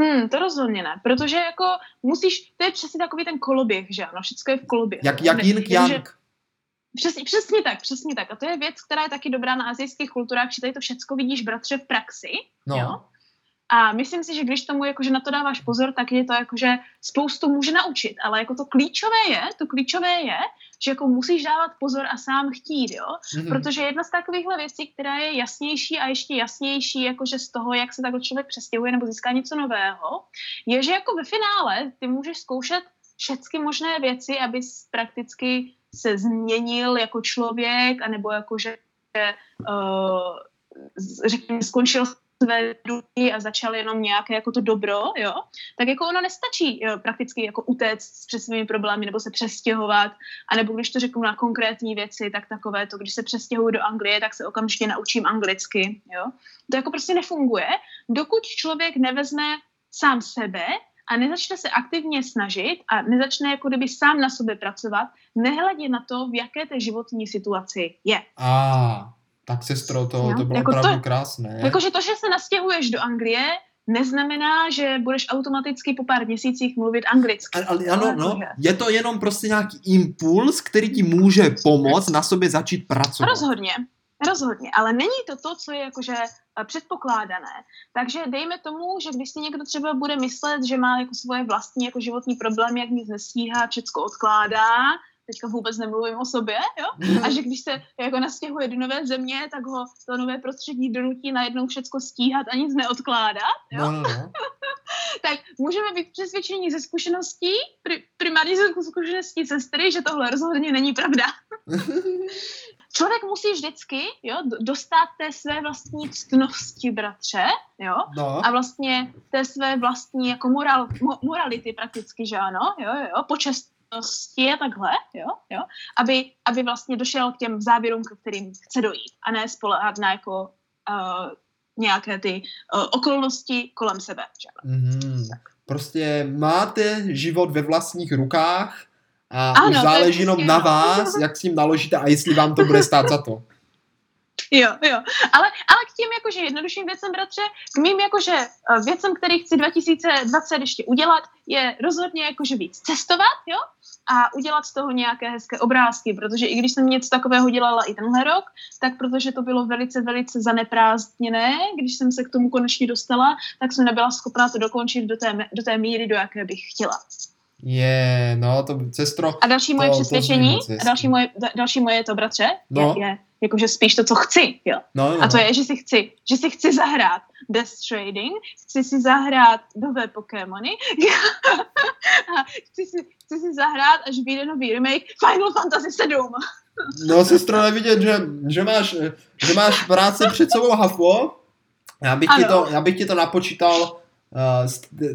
[SPEAKER 2] Hmm, to rozhodně ne, protože jako musíš, to je přesně takový ten koloběh, že ano, všechno je v koloběhu.
[SPEAKER 1] Jak, jak yin yang.
[SPEAKER 2] Přesně, přesně tak, přesně tak. A to je věc, která je taky dobrá na azijských kulturách, že tady to všechno vidíš, bratře, v praxi. No. Jo? A myslím si, že když tomu jakože na to dáváš pozor, tak je to jakože spoustu může naučit, ale jako to klíčové je, to klíčové je, že jako musíš dávat pozor a sám chtít, jo? Mm-hmm. Protože jedna z takovýchhle věcí, která je jasnější a ještě jasnější jakože z toho, jak se takhle člověk přestěhuje nebo získá něco nového, je, že jako ve finále ty můžeš zkoušet všechny možné věci, abys prakticky se změnil jako člověk, anebo jako, že uh, řekněme, skončil své druhy a začal jenom nějaké jako to dobro, jo, tak jako ono nestačí jo, prakticky jako utéct před svými problémy nebo se přestěhovat, anebo když to řeknu na konkrétní věci, tak takové to, když se přestěhuju do Anglie, tak se okamžitě naučím anglicky, jo. To jako prostě nefunguje, dokud člověk nevezme sám sebe a nezačne se aktivně snažit a nezačne jako kdyby sám na sobě pracovat, nehledě na to, v jaké té životní situaci je.
[SPEAKER 1] A, tak sestro, to, no, to bylo jako opravdu to, krásné.
[SPEAKER 2] Jakože to, že se nastěhuješ do Anglie, neznamená, že budeš automaticky po pár měsících mluvit anglicky.
[SPEAKER 1] Ale, ano, no, je to jenom prostě nějaký impuls, který ti může pomoct na sobě začít pracovat.
[SPEAKER 2] Rozhodně, Rozhodně, ale není to to, co je jakože eh, předpokládané. Takže dejme tomu, že když si někdo třeba bude myslet, že má jako svoje vlastní jako životní problémy, jak nic nestíhá, všecko odkládá, teďka vůbec nemluvím o sobě, jo? A že když se jako nastěhuje do nové země, tak ho to nové prostředí donutí najednou všecko stíhat a nic neodkládat, jo? No, no. no. tak můžeme být přesvědčení ze zkušeností, pri, primárně ze zkušeností sestry, že tohle rozhodně není pravda. člověk musí vždycky jo, dostat té své vlastní ctnosti, bratře, jo, no. a vlastně té své vlastní jako moral, mo, morality prakticky, že ano, jo, jo, počestnosti a takhle, jo, jo, aby, aby vlastně došel k těm závěrům, k kterým chce dojít a ne spolehat na jako uh, nějaké ty uh, okolnosti kolem sebe. Že?
[SPEAKER 1] Mm-hmm. Tak. Prostě máte život ve vlastních rukách a ano, už záleží jenom na vás, jak s ním naložíte a jestli vám to bude stát za to.
[SPEAKER 2] Jo, jo. Ale, ale k těm jakože jednodušším věcem, bratře, k mým jakože eh, věcem, který chci 2020 ještě udělat, je rozhodně jakože víc cestovat, jo, a udělat z toho nějaké hezké obrázky, protože i když jsem něco takového dělala i tenhle rok, tak protože to bylo velice, velice zaneprázdněné, když jsem se k tomu konečně dostala, tak jsem nebyla schopná to dokončit do té, do té míry, do jaké bych chtěla.
[SPEAKER 1] Je, no to cestro.
[SPEAKER 2] A další moje to, přesvědčení, to a další moje, další moje je to, bratře, no. je, je jakože spíš to, co chci, jo.
[SPEAKER 1] No, no,
[SPEAKER 2] a to je, že si chci, že si chci zahrát Death Trading, chci si zahrát nové Pokémony a chci si, chci si zahrát, až vyjde nový remake Final Fantasy 7.
[SPEAKER 1] no, sestro, nevidět, že, že, máš, že máš práce před sebou hafo. Já bych, ti to, já bych ti to napočítal. Uh,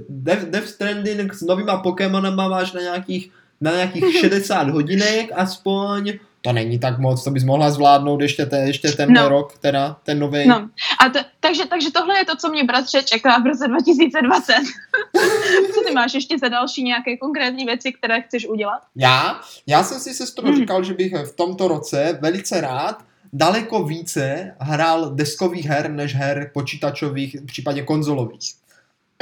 [SPEAKER 1] Death, Death Stranding s novýma Pokémonama máš na nějakých, na nějakých 60 hodinek aspoň to není tak moc, to bys mohla zvládnout ještě, te, ještě ten no. rok, teda ten nový.
[SPEAKER 2] No. A to, takže, takže tohle je to, co mě bratře čeká v roce 2020. co ty máš ještě za další nějaké konkrétní věci, které chceš udělat?
[SPEAKER 1] Já? Já jsem si sestro hmm. říkal, že bych v tomto roce velice rád daleko více hrál deskových her, než her počítačových, případně konzolových.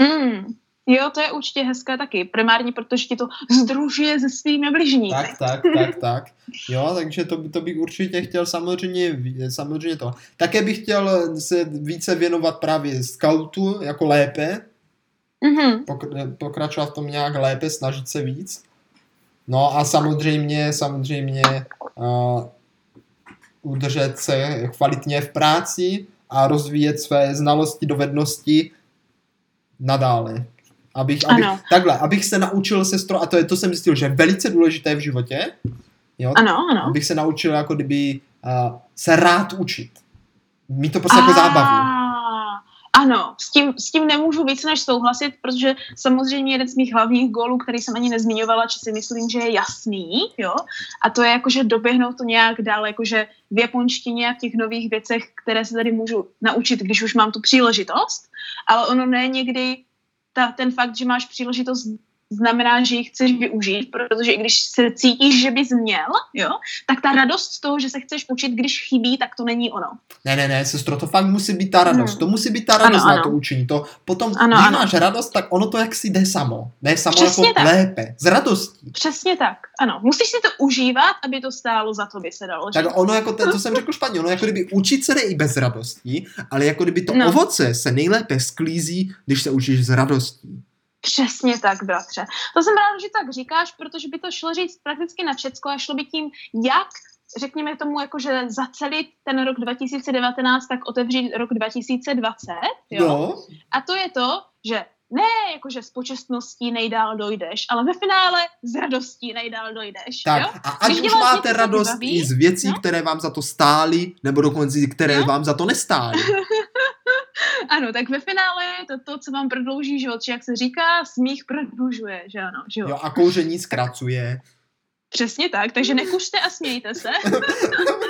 [SPEAKER 2] Mm. Jo, to je určitě hezké taky. Primárně, protože ti to združuje se svými bližníky.
[SPEAKER 1] Tak, tak, tak, tak. Jo, takže to, to bych určitě chtěl samozřejmě, samozřejmě to. Také bych chtěl se více věnovat právě scoutu jako lépe. Mm-hmm. Pok- pokračovat v tom nějak lépe, snažit se víc. No a samozřejmě, samozřejmě uh, udržet se kvalitně v práci a rozvíjet své znalosti, dovednosti nadále. Abych, abych, takhle, abych se naučil sestro, a to, je, to jsem zjistil, že je velice důležité v životě, jo?
[SPEAKER 2] Ano, ano.
[SPEAKER 1] Abych se naučil jako kdyby uh, se rád učit. Mít to prostě jako zábavu.
[SPEAKER 2] Ano, s tím, s tím nemůžu víc než souhlasit, protože samozřejmě jeden z mých hlavních gólů, který jsem ani nezmiňovala, či si myslím, že je jasný, jo, a to je jakože doběhnout to nějak dál, jakože v japonštině a v těch nových věcech, které se tady můžu naučit, když už mám tu příležitost, ale ono ne někdy ta, ten fakt, že máš příležitost znamená, že ji chceš využít, protože i když se cítíš, že bys měl, jo, tak ta radost z toho, že se chceš učit, když chybí, tak to není ono.
[SPEAKER 1] Ne, ne, ne, sestro, to fakt musí být ta radost. Hmm. To musí být ta radost ano, na ano. to učení. To potom, ano, když ano. máš radost, tak ono to jak si jde samo. Ne samo Přesně jako tak. lépe. Z radostí.
[SPEAKER 2] Přesně tak. Ano, musíš si to užívat, aby to stálo za to, by se dalo.
[SPEAKER 1] Tak ono jako, to, to jsem řekl špatně, ono jako kdyby učit se jde i bez radosti, ale jako kdyby to no. ovoce se nejlépe sklízí, když se učíš z radostí.
[SPEAKER 2] Přesně tak, bratře. To jsem ráda, že tak říkáš, protože by to šlo říct prakticky na všecko a šlo by tím, jak řekněme tomu, jakože zacelit ten rok 2019, tak otevřít rok 2020, jo? jo. A to je to, že ne jakože s počestností nejdál dojdeš, ale ve finále s radostí nejdál dojdeš.
[SPEAKER 1] Tak
[SPEAKER 2] jo?
[SPEAKER 1] a ať už máte radost baví, i z věcí, no? které vám za to stály, nebo dokonce které no? vám za to nestály.
[SPEAKER 2] ano, tak ve finále je to to, co vám prodlouží život, že jak se říká, smích prodlužuje, že ano. Že jo?
[SPEAKER 1] jo a kouření zkracuje.
[SPEAKER 2] Přesně tak, takže nekušte a smějte se.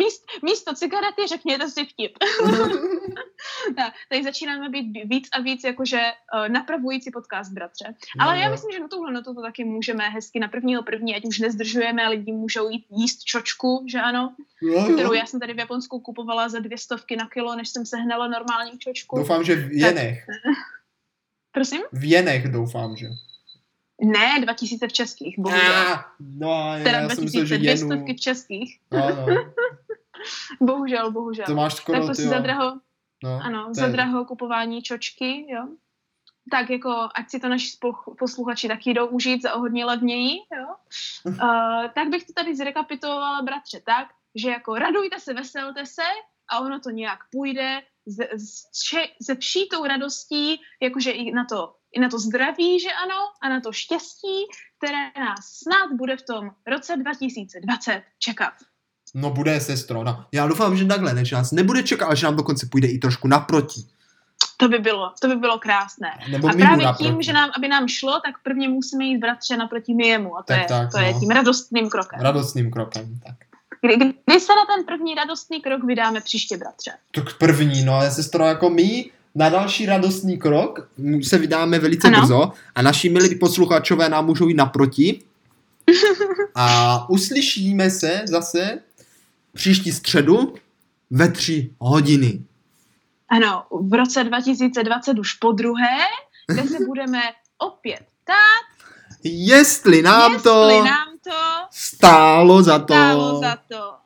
[SPEAKER 2] Míst, místo cigarety řekněte si vtip. tak, tady začínáme být víc a víc jakože uh, napravující podcast, bratře. Ale no, já myslím, že na tuhle notu to taky můžeme hezky na prvního první, ať už nezdržujeme, lidi můžou jít jíst čočku, že ano, no, kterou já jsem tady v Japonsku kupovala za dvě stovky na kilo, než jsem sehnala normální čočku.
[SPEAKER 1] Doufám, že v jenech.
[SPEAKER 2] Tak,
[SPEAKER 1] Prosím? V jenech doufám, že.
[SPEAKER 2] Ne, 2000 v českých, bohužel. Ah,
[SPEAKER 1] no, já,
[SPEAKER 2] teda já 2000, stovky v českých.
[SPEAKER 1] No, no.
[SPEAKER 2] bohužel, bohužel.
[SPEAKER 1] To máš skoro,
[SPEAKER 2] Tak prostě za draho, no, ano, za draho kupování čočky, jo. Tak jako, ať si to naši posluchači taky jdou užít za hodně levněji, jo. Uh, tak bych to tady zrekapitulovala, bratře, tak, že jako radujte se, veselte se a ono to nějak půjde ze vší tou radostí, jakože i na to i na to zdraví, že ano, a na to štěstí, které nás snad bude v tom roce 2020 čekat.
[SPEAKER 1] No bude, sestro. No. Já doufám, že takhle než nás nebude čekat, ale že nám dokonce půjde i trošku naproti.
[SPEAKER 2] To by bylo, to by bylo krásné.
[SPEAKER 1] Nebo
[SPEAKER 2] a právě naproti. tím, že nám, aby nám šlo, tak prvně musíme jít bratře naproti jemu. A to, tak, je, tak, to no. je tím radostným krokem.
[SPEAKER 1] Radostným krokem, tak.
[SPEAKER 2] Kdy, kdy se na ten první radostný krok vydáme příště, bratře?
[SPEAKER 1] Tak první, no ale sestro, jako my na další radostný krok se vydáme velice ano. brzo a naši milí posluchačové nám můžou jít naproti A uslyšíme se zase příští středu ve tři hodiny.
[SPEAKER 2] Ano, v roce 2020 už po druhé, kde se budeme opět ptát,
[SPEAKER 1] jestli nám,
[SPEAKER 2] jestli
[SPEAKER 1] to,
[SPEAKER 2] nám to
[SPEAKER 1] stálo za to.
[SPEAKER 2] stálo za to.